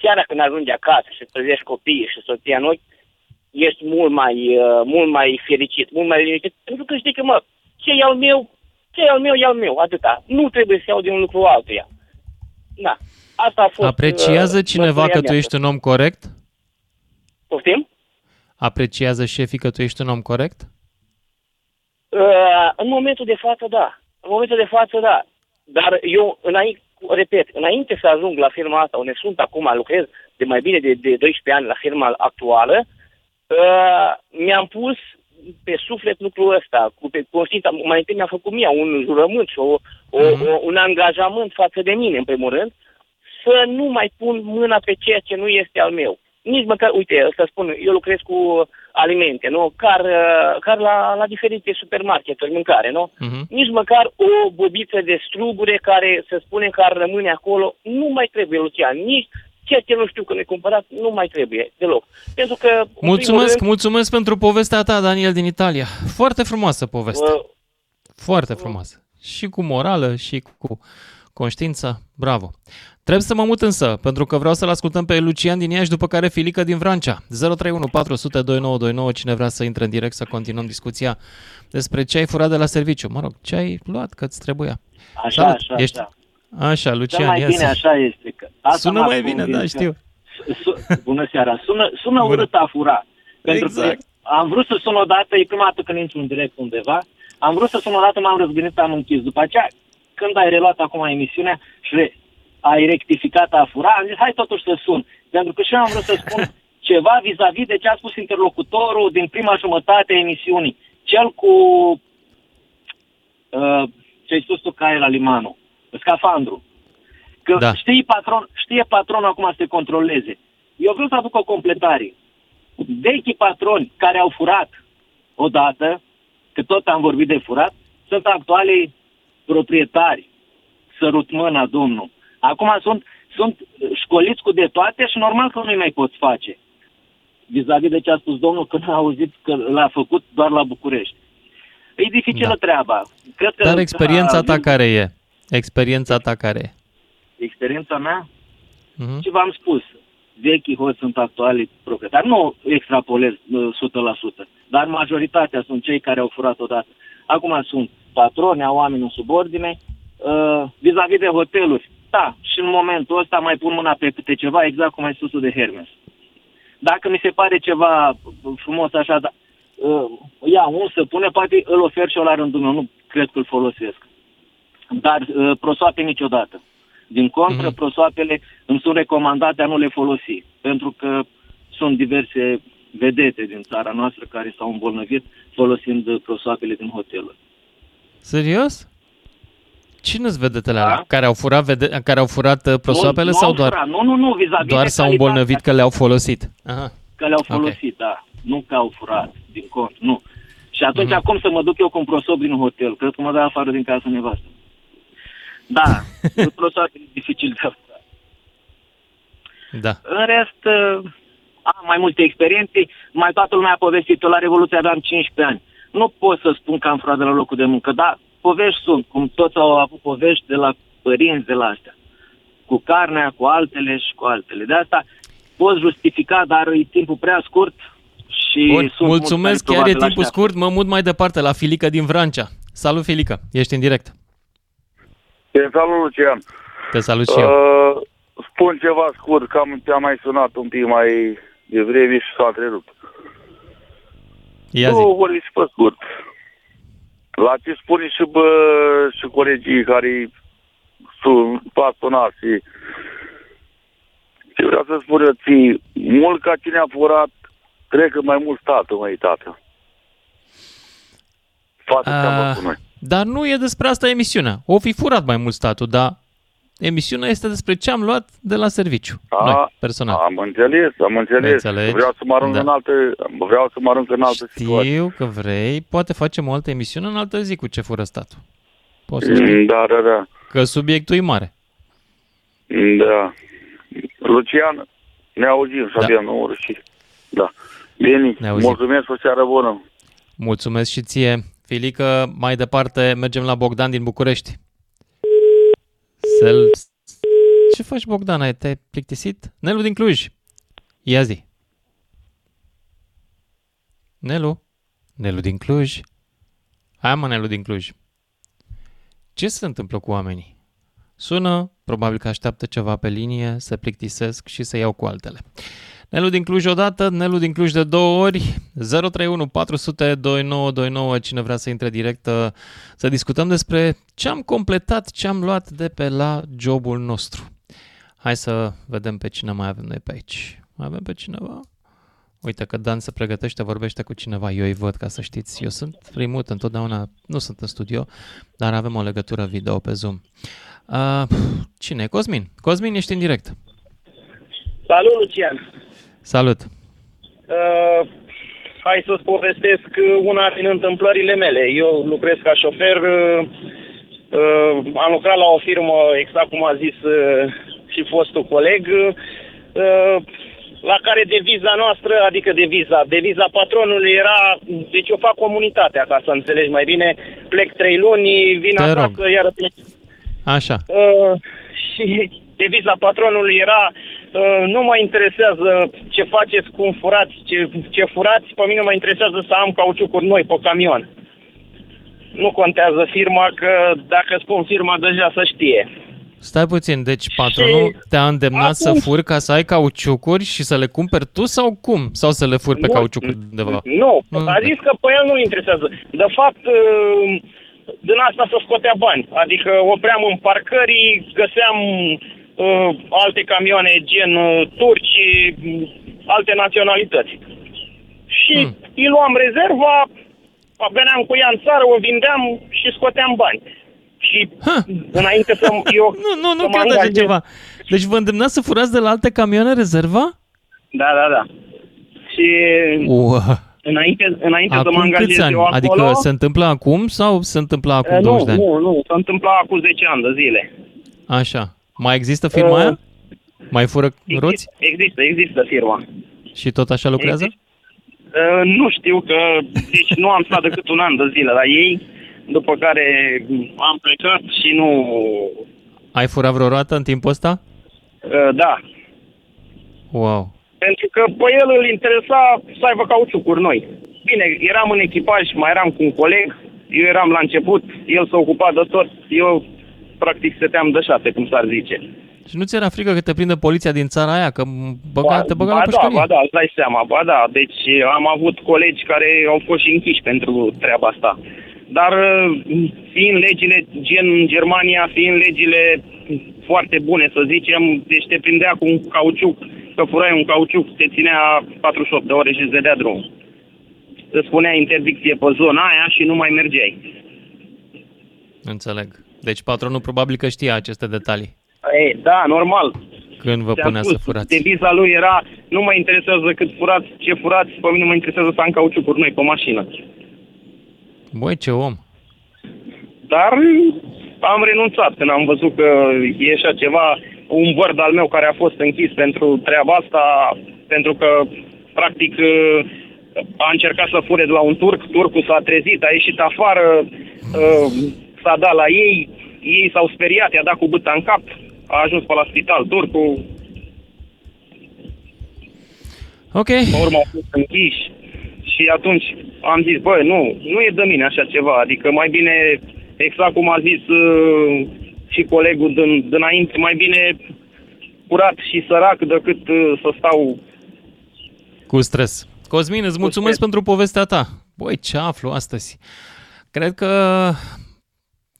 seara când ajungi acasă și trezești copiii și soția în ochi, ești mult mai, uh, mult mai fericit, mult mai liniștit, pentru că știi că, mă, ce e al meu, ce e al meu, e al meu, atâta. Nu trebuie să iau de un lucru altuia. Da. Asta a fost... Apreciază uh, cineva mărturia că tu mea. ești un om corect? Poftim? Apreciază șefii că tu ești un om corect? Uh, în momentul de față, da. În momentul de față, da. Dar eu, înainte, repet, înainte să ajung la firma asta, unde sunt acum, lucrez de mai bine de, de 12 ani la firma actuală, uh, mi-am pus pe suflet lucrul ăsta, cu pe conștiința, mai întâi mi-a făcut mie un jurământ și o, o, o, un angajament față de mine, în primul rând, să nu mai pun mâna pe ceea ce nu este al meu. Nici măcar, uite, să spun, eu lucrez cu alimente, nu? Car, uh, car la, la diferite supermarketuri, mâncare, nu? Mhm. Nici măcar o bobiță de strugure care, să spunem, că ar rămâne acolo, nu mai trebuie, Lucian. Nici ceea ce nu știu că ne cumpărat, nu mai trebuie deloc. Pentru că, în primul Mulțumesc, rând, mulțumesc pentru povestea ta, Daniel din Italia. Foarte frumoasă poveste. uh, Foarte frumoasă. Și cu morală, și cu conștiință. Bravo. Trebuie să mă mut însă, pentru că vreau să-l ascultăm pe Lucian din Iași, după care Filica din Vrancea. 031 400 2929, cine vrea să intre în direct să continuăm discuția despre ce ai furat de la serviciu. Mă rog, ce ai luat, că-ți trebuia. Așa, Salut, așa, ești... așa. Așa, Lucian, Cel mai ia bine zi. așa este. Că asta Sună m-a mai bine, convins da, că- știu. Su- Bună seara. Sună, sună urât a fura. Pentru Exact. că am vrut să sun odată, e prima dată când intru în direct undeva, am vrut să sun odată, m-am răzgândit, am închis. După aceea, când ai reluat acum emisiunea și re- ai rectificat a fura, am zis, hai totuși să sun. Pentru că și eu am vrut să spun ceva vis-a-vis de ce a spus interlocutorul din prima jumătate a emisiunii. Cel cu, uh, ce ai spus tu, Caie la limanul, scafandru. Că Da. știe, patron, știe patronul acum să te controleze. Eu vreau să aduc o completare. Vechi patroni care au furat odată, că tot am vorbit de furat, sunt actualii proprietari. Sărut mâna, domnul. Acum sunt, sunt școliți cu de toate și normal că nu-i mai poți face. Vis-a-vis de ce a spus domnul când a auzit că l-a făcut doar la București. E dificilă Da. treaba. Cred că, Dar experiența ta a, care e? Experiența ta care e? experiența mea, Mhm. ce v-am spus, vechii hoți sunt actuali proprietari. Nu extrapolez uh, 100%, dar majoritatea sunt cei care au furat odată. Acum sunt patroni, au oameni în subordine, uh, vis-a-vis de hoteluri. Da, și în momentul ăsta mai pun mâna pe câte ceva, exact cum ai spus de Hermes. Dacă mi se pare ceva frumos așa, da, uh, ia un să pune, poate îl ofer și eu la rândul meu, nu cred că îl folosesc. Dar uh, prosoape niciodată. Din contră, mm-hmm. prosoapele îmi sunt recomandate a nu le folosi, pentru că sunt diverse vedete din țara noastră care s-au îmbolnăvit folosind uh, prosoapele din hoteluri. Serios? Cine-s vedetele alea? Care au furat, vede- care au furat uh, prosoapele nu, sau nu au doar, furat. Nu, nu, nu, vis-a-vis doar de s-au calitatea îmbolnăvit că le-au folosit? Aha. Că le-au Ok. folosit, da. Nu că au furat, din cont, nu. Și atunci, Mhm. acum să mă duc eu cu un prosop din hotel? Cred că mă dă afară din casă nevastă. Da, prosoapele e dificil de furat. Da. În rest, uh, am mai multe experiențe. Mai toată lumea a povestit. Eu la Revoluție aveam 15 ani. Nu pot să spun că am furat de la locul de muncă, dar povești sunt, cum toți au avut povești de la părinți, de la astea. Cu carnea, cu altele și cu altele. De asta pot justifica, dar e timpul prea scurt și Bun, sunt mulți mulțumesc, care chiar e probabil timpul așteaptă. scurt, mă mut mai departe la Filica din Vrancea. Salut, Filica, ești în direct. Te salut, Lucian. Te salut și eu. Uh, spun ceva scurt, că am, te-am mai sunat un pic mai devreme și s-a întrerupt. Ia zi. Nu, vorbiți pe scurt. La ce spune și, bă, și colegii care sunt pasionați și ce vreau să spun eu ție, mult ca cine a furat, cred că mai mult statul, măi, tată. Față ce am Ah, făcut noi. Dar nu e despre asta emisiunea. O fi furat mai mult statul, dar emisiunea este despre ce am luat de la serviciu. A, Noi, personal. Am înțeles, am înțeles. Înțelegi? Vreau să mă arunc Da. în altă, vreau să mă arunc în altă situație. Știu că vrei, poate facem o altă emisiune în altă zi cu ce fură statul. Poți să știi. Mm, Da, da, da. Că subiectul e mare. Da. Lucian, ne auzim și abia nu și... Da. Bine, Ne auzim. mulțumesc, o seară bună. Mulțumesc și ție. Filică, mai departe mergem la Bogdan din București. Sel... Ce faci, Bogdan? Ai te-ai plictisit? Nelu din Cluj. Ia zi. Nelu? Nelu din Cluj? Hai mă, Nelu din Cluj. Ce se întâmplă cu oamenii? Sună, probabil că așteaptă ceva pe linie, se plictisesc și se iau cu altele. Nelu din Cluj odată, Nelu din Cluj de două ori, 031 400 2929, cine vrea să intre direct uh, să discutăm despre ce am completat, ce am luat de pe la jobul nostru. Hai să vedem pe cine mai avem noi pe aici. Mai avem pe cineva? Uite că Dan se pregătește, vorbește cu cineva, eu îi văd ca să știți. Eu sunt primut întotdeauna, nu sunt în studio, dar avem o legătură video pe Zoom. Uh, cine e? Cosmin. Cosmin, ești în direct. Salut, Lucian! Salut! Uh, hai să-ți povestesc una din întâmplările mele. Eu lucrez ca șofer, uh, uh, am lucrat la o firmă, exact cum a zis uh, și fostul coleg, uh, la care deviza noastră, adică deviza, deviza patronului era, deci eu fac comunitatea, ca să înțelegi mai bine, plec trei luni, vin Te acasă, rog. iar plec Așa. Uh, și deviza patronului era uh, nu mă interesează ce faceți, cum furați, ce, ce furați, pe mine mă interesează să am cauciucuri noi pe camion. Nu contează firma, că dacă spun firma deja să știe. Stai puțin, deci patronul te-a îndemnat să acum- furi ca să ai cauciucuri și să le cumperi tu sau cum? Sau să le furi pe Nu, cauciucuri undeva? Nu, a zis că pe el nu interesează. De fapt, uh, din asta se scotea bani. Adică opream în parcării, găseam uh, alte camioane gen uh, turci, uh, alte naționalități. Și Hmm. îi luam rezerva, veneam cu ea în țară, o vindeam și scoteam bani. Și înainte să eu Nu, nu, nu să mă cred așa angajez- ceva. Deci vă îndemnați să furați de la alte camioane rezerva? Da, da, da. Și Ua. înainte, înainte să mă Acum angajez câți ani? eu acolo... Adică se întâmplă acum sau se întâmplă acum Eh, 20 nu, de ani? nu, nu, s-a întâmplat acum 10 ani de zile. Așa. Mai există firma Uh, aia? Mai fură roți? Există, există firma. Și tot așa lucrează? Uh, nu știu că, deci nu am stat decât un an de zile la ei, după care am plecat și nu... Ai furat vreo roată în timpul ăsta? Uh, da, Wow. pentru că pe el îl interesa să aibă cauciucuri noi. Bine, eram în echipaj, mai eram cu un coleg, eu eram la început, el s-a ocupat de tot, eu practic stăteam de șase, cum s-ar zice. Și nu ți era frică că te prinde poliția din țara aia? Că băga, te băga la ba da, pușcărie? ba da, îți dai seama, ba da. Deci am avut colegi care au fost și închiși pentru treaba asta. Dar uh, fiind legile gen în Germania, fiind legile foarte bune, să zicem, deci te prindea cu un cauciuc, că furai un cauciuc, te ținea 48 de ore și îți dădea drumul. Îți spunea interdicție pe zona aia și nu mai mergeai. Înțeleg. Deci patronul probabil că știa aceste detalii Ei, da, normal. când vă Ți-am punea spus, să furați. Deviza lui era, nu mă interesează cât furați, ce furați, pe mine mă interesează să am cauciucuri noi pe mașină. Băi, ce om. Dar am renunțat când am văzut că e așa ceva, un vărd al meu care a fost închis pentru treaba asta, pentru că, practic, a încercat să fure de la un turc, turcul s-a trezit, a ieșit afară, uh, s-a dat la ei, ei s-au speriat, i-a dat cu bâta în cap, a ajuns pe la spital turcul, Ok. pe urmă au fost închiși și atunci am zis, bă, nu, nu e de mine așa ceva, adică mai bine, exact cum a zis uh, și colegul din, dinainte, mai bine curat și sărac decât uh, să stau Cu stres. Cosmin, îți mulțumesc pentru povestea ta. Băi, ce aflu astăzi? Cred că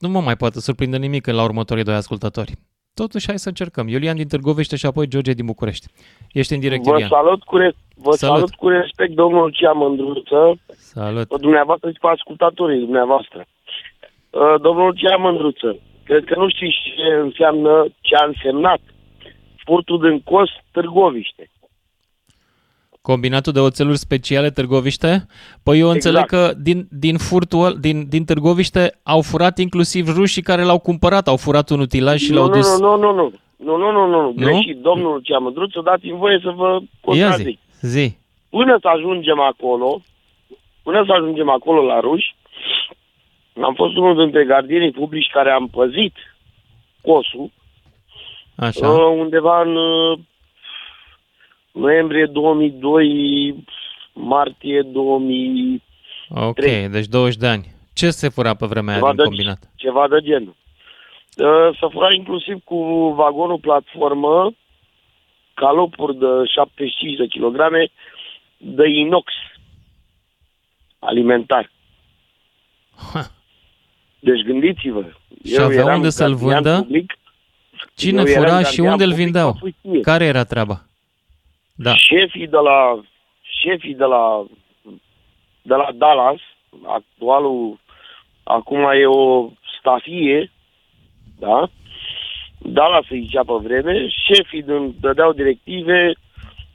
nu mă mai poate surprinde nimic la următorii doi ascultători. Totuși, hai să încercăm. Iulian din Târgovește și apoi George din București. Ești în direct, Vă Iulian. salut cu, re- vă Salut. salut. cu respect, domnul Cea Mândruță, Salut. pe dumneavoastră și pe ascultatorii dumneavoastră. Uh, Domnul Cea Mândruță, cred că nu știți ce înseamnă, ce a însemnat furtul din Cos Târgoviște. Combinatul de oțeluri speciale Târgoviște? Păi eu înțeleg exact. că din, din furtul, din, din Târgoviște au furat inclusiv rușii care l-au cumpărat, au furat un utilaj și nu, l-au nu, dus... Nu, nu, nu, nu, nu, nu, nu, nu, greșit, domnul Ceamădruțu, dați-mi voie să vă contrazic. Zi, zi. Până să ajungem acolo, până să ajungem acolo la ruși, am fost unul dintre gardienii publici care am păzit cosul Așa. Uh, undeva în uh, noiembrie 2002, martie 2000, Ok, trei. deci 20 de ani. Ce se fura pe vremea aia ceva din de, combinat? ceva de genul. Uh, să fura inclusiv cu vagonul platformă, calopuri de 75 de kilograme de inox alimentar. Deci gândiți-vă. Și avea unde să-l gardian vândă? Public, Cine eu eram fura și gardian unde îl public vindeau? pe pustie. Care era treaba? Da. Șefii de la șefii de la de la Dallas, actualul acum e o stafie, da? Dallas se zicea pe vreme, șefii din, dădeau directive,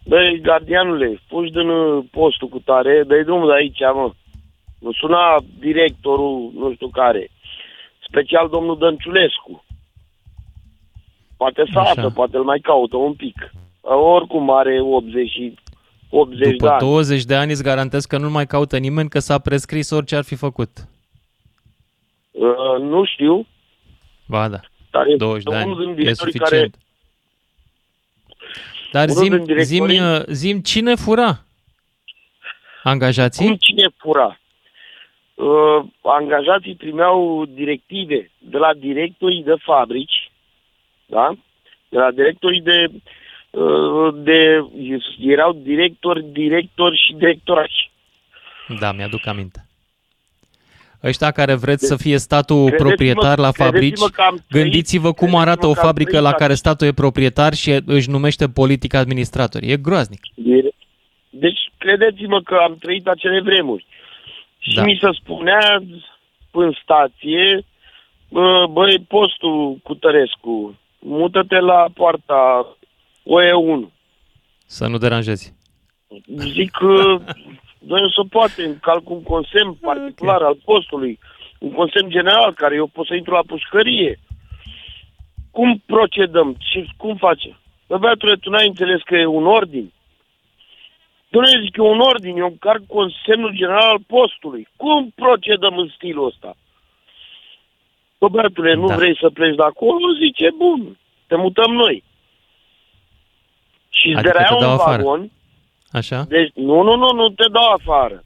băi, gardianule, fugi din uh, postul cu tare, dă-i drumul de aici, mă. Nu suna directorul, nu știu care, special domnul Dănciulescu. Poate să Așa. află, poate îl mai caută un pic. Oricum are 80 și 80 de După ani. 20 de ani îți garantez că nu mai caută nimeni că s-a prescris orice ar fi făcut. Uh, nu știu, Ba da, dar este 20 de unul ani din e directorii suficient. care Dar unul zim, din zim, directorii- zim cine fura? Angajații? Cum cine fura? Uh, angajații primeau directive de la directorii de fabrici, da? De la directorii de, uh, de erau directori, directori și directorați. Da, mi-aduc aminte. Ăștia care vreți să Deci, fie statul credeți-mă- proprietar la fabrici, credeți-mă că am trăit- gândiți-vă cum arată o credeți-mă că am fabrică trăit la la- care statul e proprietar și își numește politic administrator. E groaznic. Deci, credeți-mă că am trăit acele vremuri. Și Da. mi se spunea în stație, bă, băi, postul cu Tărescu, mută-te la poarta OE1. Să nu deranjezi. Zic că, noi nu se poate, încalc un consemn particular al postului, un consemn general, care eu pot să intru la pușcărie. Cum procedăm? Ce, cum facem? Bă, băiatule, tu n-ai înțeles că e un ordin? Dom'le, zic, e un ordin, eu încarc consemnul general al postului. Cum procedăm în stilul ăsta? Bă, băiatule, nu Da. vrei să pleci de acolo? Zice, bun, te mutăm noi. Și îți Adică te dărea dau un afară. vagon, Așa? deci, nu, nu, nu, nu te dau afară.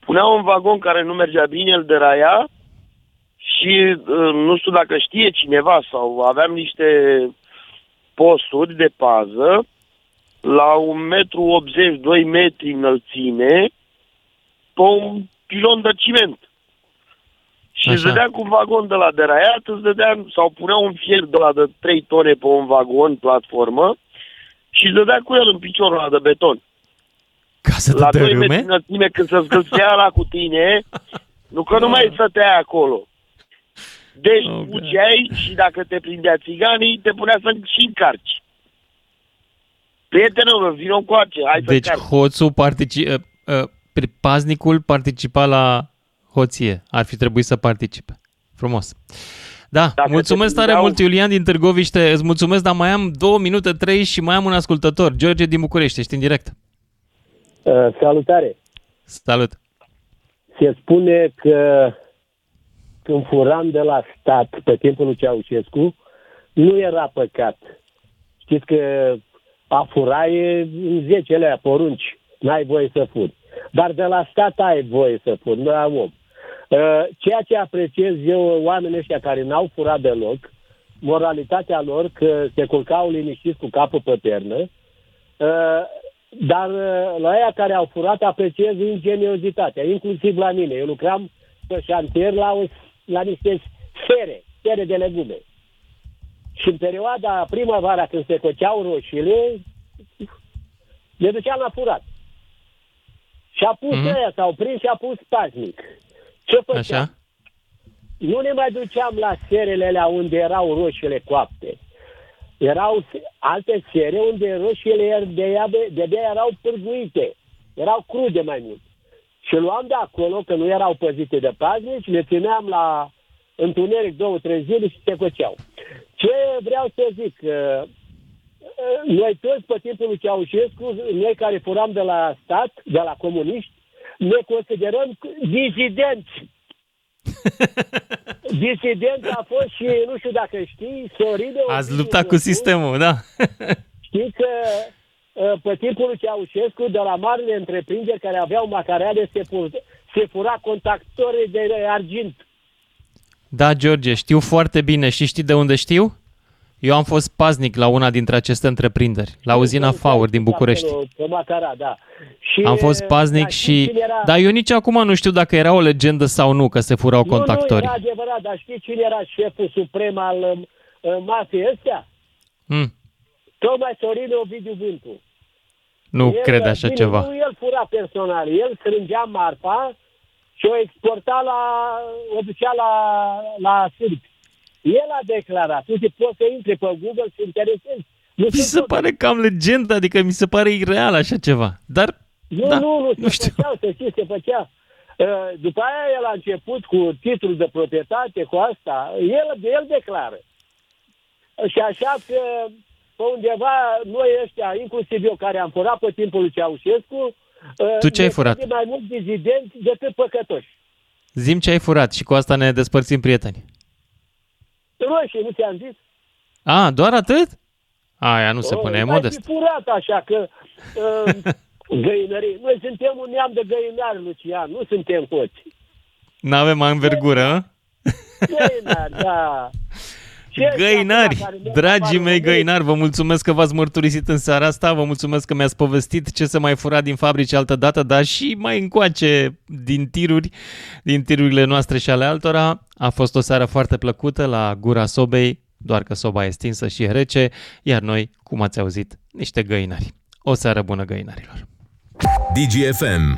Punea un vagon care nu mergea bine, îl deraia și uh, nu știu dacă știe cineva sau aveam niște posturi de pază la un metru 80, 2 metri înălțime pe un pilon de ciment. Și îți Așa. dădea cu un vagon de la deraiat, îți dădea, sau punea un fier de la de 3 tone pe un vagon, platformă, și îți dădea cu el în piciorul ăla de beton. Ca să la te 2 metri dărâme? înălțime, când se zgâlțea la cu tine, nu că nu mai stăteai acolo. Deci Oh, fugeai și dacă te prindea țiganii, te punea să și încarci. Prietenul meu, vină încoace, hai să Deci încarci. hoțul partici... uh, uh, paznicul participa la hoție. Ar fi trebuit să participe. Frumos. Da, Dacă mulțumesc te tare prindeau- mult, Iulian din Târgoviște. Îți mulțumesc, dar mai am două minute, trei și mai am un ascultător. George din București, ești în direct. Uh, salutare! Salut! Se spune că când furam de la stat pe timpul lui Ceaușescu, nu era păcat. Știți că a fura e în 10 lei porunci, n-ai voie să furi. Dar de la stat ai voie să furi, nu am om. Uh, Ceea ce apreciez eu, oamenii ăștia care n-au furat deloc, moralitatea lor că se culcau liniștiți cu capul pe pernă, uh, dar uh, la aia care au furat apreciez ingeniozitatea, inclusiv la mine. Eu lucram pe șantier la, o, la niște sfere, sfere de legume. Și în perioada primăvara când se coceau roșiile, le duceam la furat. Și a pus Mhm. mm-hmm. ăia, s-au prins și a pus paznic. Ce făceam? Așa? Nu ne mai duceam la serele alea unde erau roșiile coapte. Erau se- alte sere unde roșiile de de de erau pârguite. Erau crude mai mult. Și luam de acolo, că nu erau păzite de paznici, le țineam la întuneric două, trei zile și se făceau. Ce vreau să zic, uh, uh, noi toți pe timpul lui Ceaușescu, noi care furam de la stat, de la comuniști, ne considerăm dizidenți. Disident a fost și, nu știu dacă știi, Soride... Ați luptat cu sistemul, da. Știi că uh, pe timpul lui Ceaușescu, de la marile întreprinderi care aveau macareale, se, fur, se fura contactorii de argint. Da, George, știu foarte bine și știi de unde știu? Eu am fost paznic la una dintre aceste întreprinderi, la uzina Faur din București. Acolo, Pe Macara, da. Și, Am fost paznic da, știi și... cine Era... Dar eu nici acum nu știu dacă era o legendă sau nu, că se furau Nu, nu, contactorii. era adevărat, dar știi cine era șeful suprem al um, uh, mafiei ăstea? Mm, Tocmai Sorin Ovidiu Vântu. nu El, cred așa bine, ceva. Nu el fura personal, el strângea marfa și o exporta la, o ducea la, la sârbi. El a declarat, uite, poți să intri pe Google și interesezi. Nu Mi se pare cam legendă, adică mi se pare ireal așa ceva. Dar, Nu, da, nu, nu, nu se făceau, să știți, se făcea. Uh, După aia el a început cu titlul de proprietate, cu asta, el, el declară. Și așa că pe undeva noi ăștia, inclusiv eu care am furat pe timpul lui Ceaușescu, uh, Tu ce ai ne furat? credem mai mult dizidenți decât păcătoși. zim ce ai furat și cu asta ne despărțim prieteni. Roșii, nu ți-am zis? A, doar atât? Aia nu se O, pune, e mai modest. fi furat așa că uh, găinării. Noi suntem un neam de găinari, Lucian, nu suntem hoți. N-avem anvergură, hă? Găinari, da. Ce Găinari, acum care ne dragii apar mei în găinari, vă mulțumesc că v-ați mărturisit în seara asta, vă mulțumesc că mi-ați povestit ce se mai fura din fabrici altă dată, dar și mai încoace din tiruri, din tirurile noastre și ale altora. A fost o seară foarte plăcută la gura sobei, doar că soba e stinsă și e rece, iar noi, cum ați auzit, niște găinari. O seară bună găinarilor! DGFM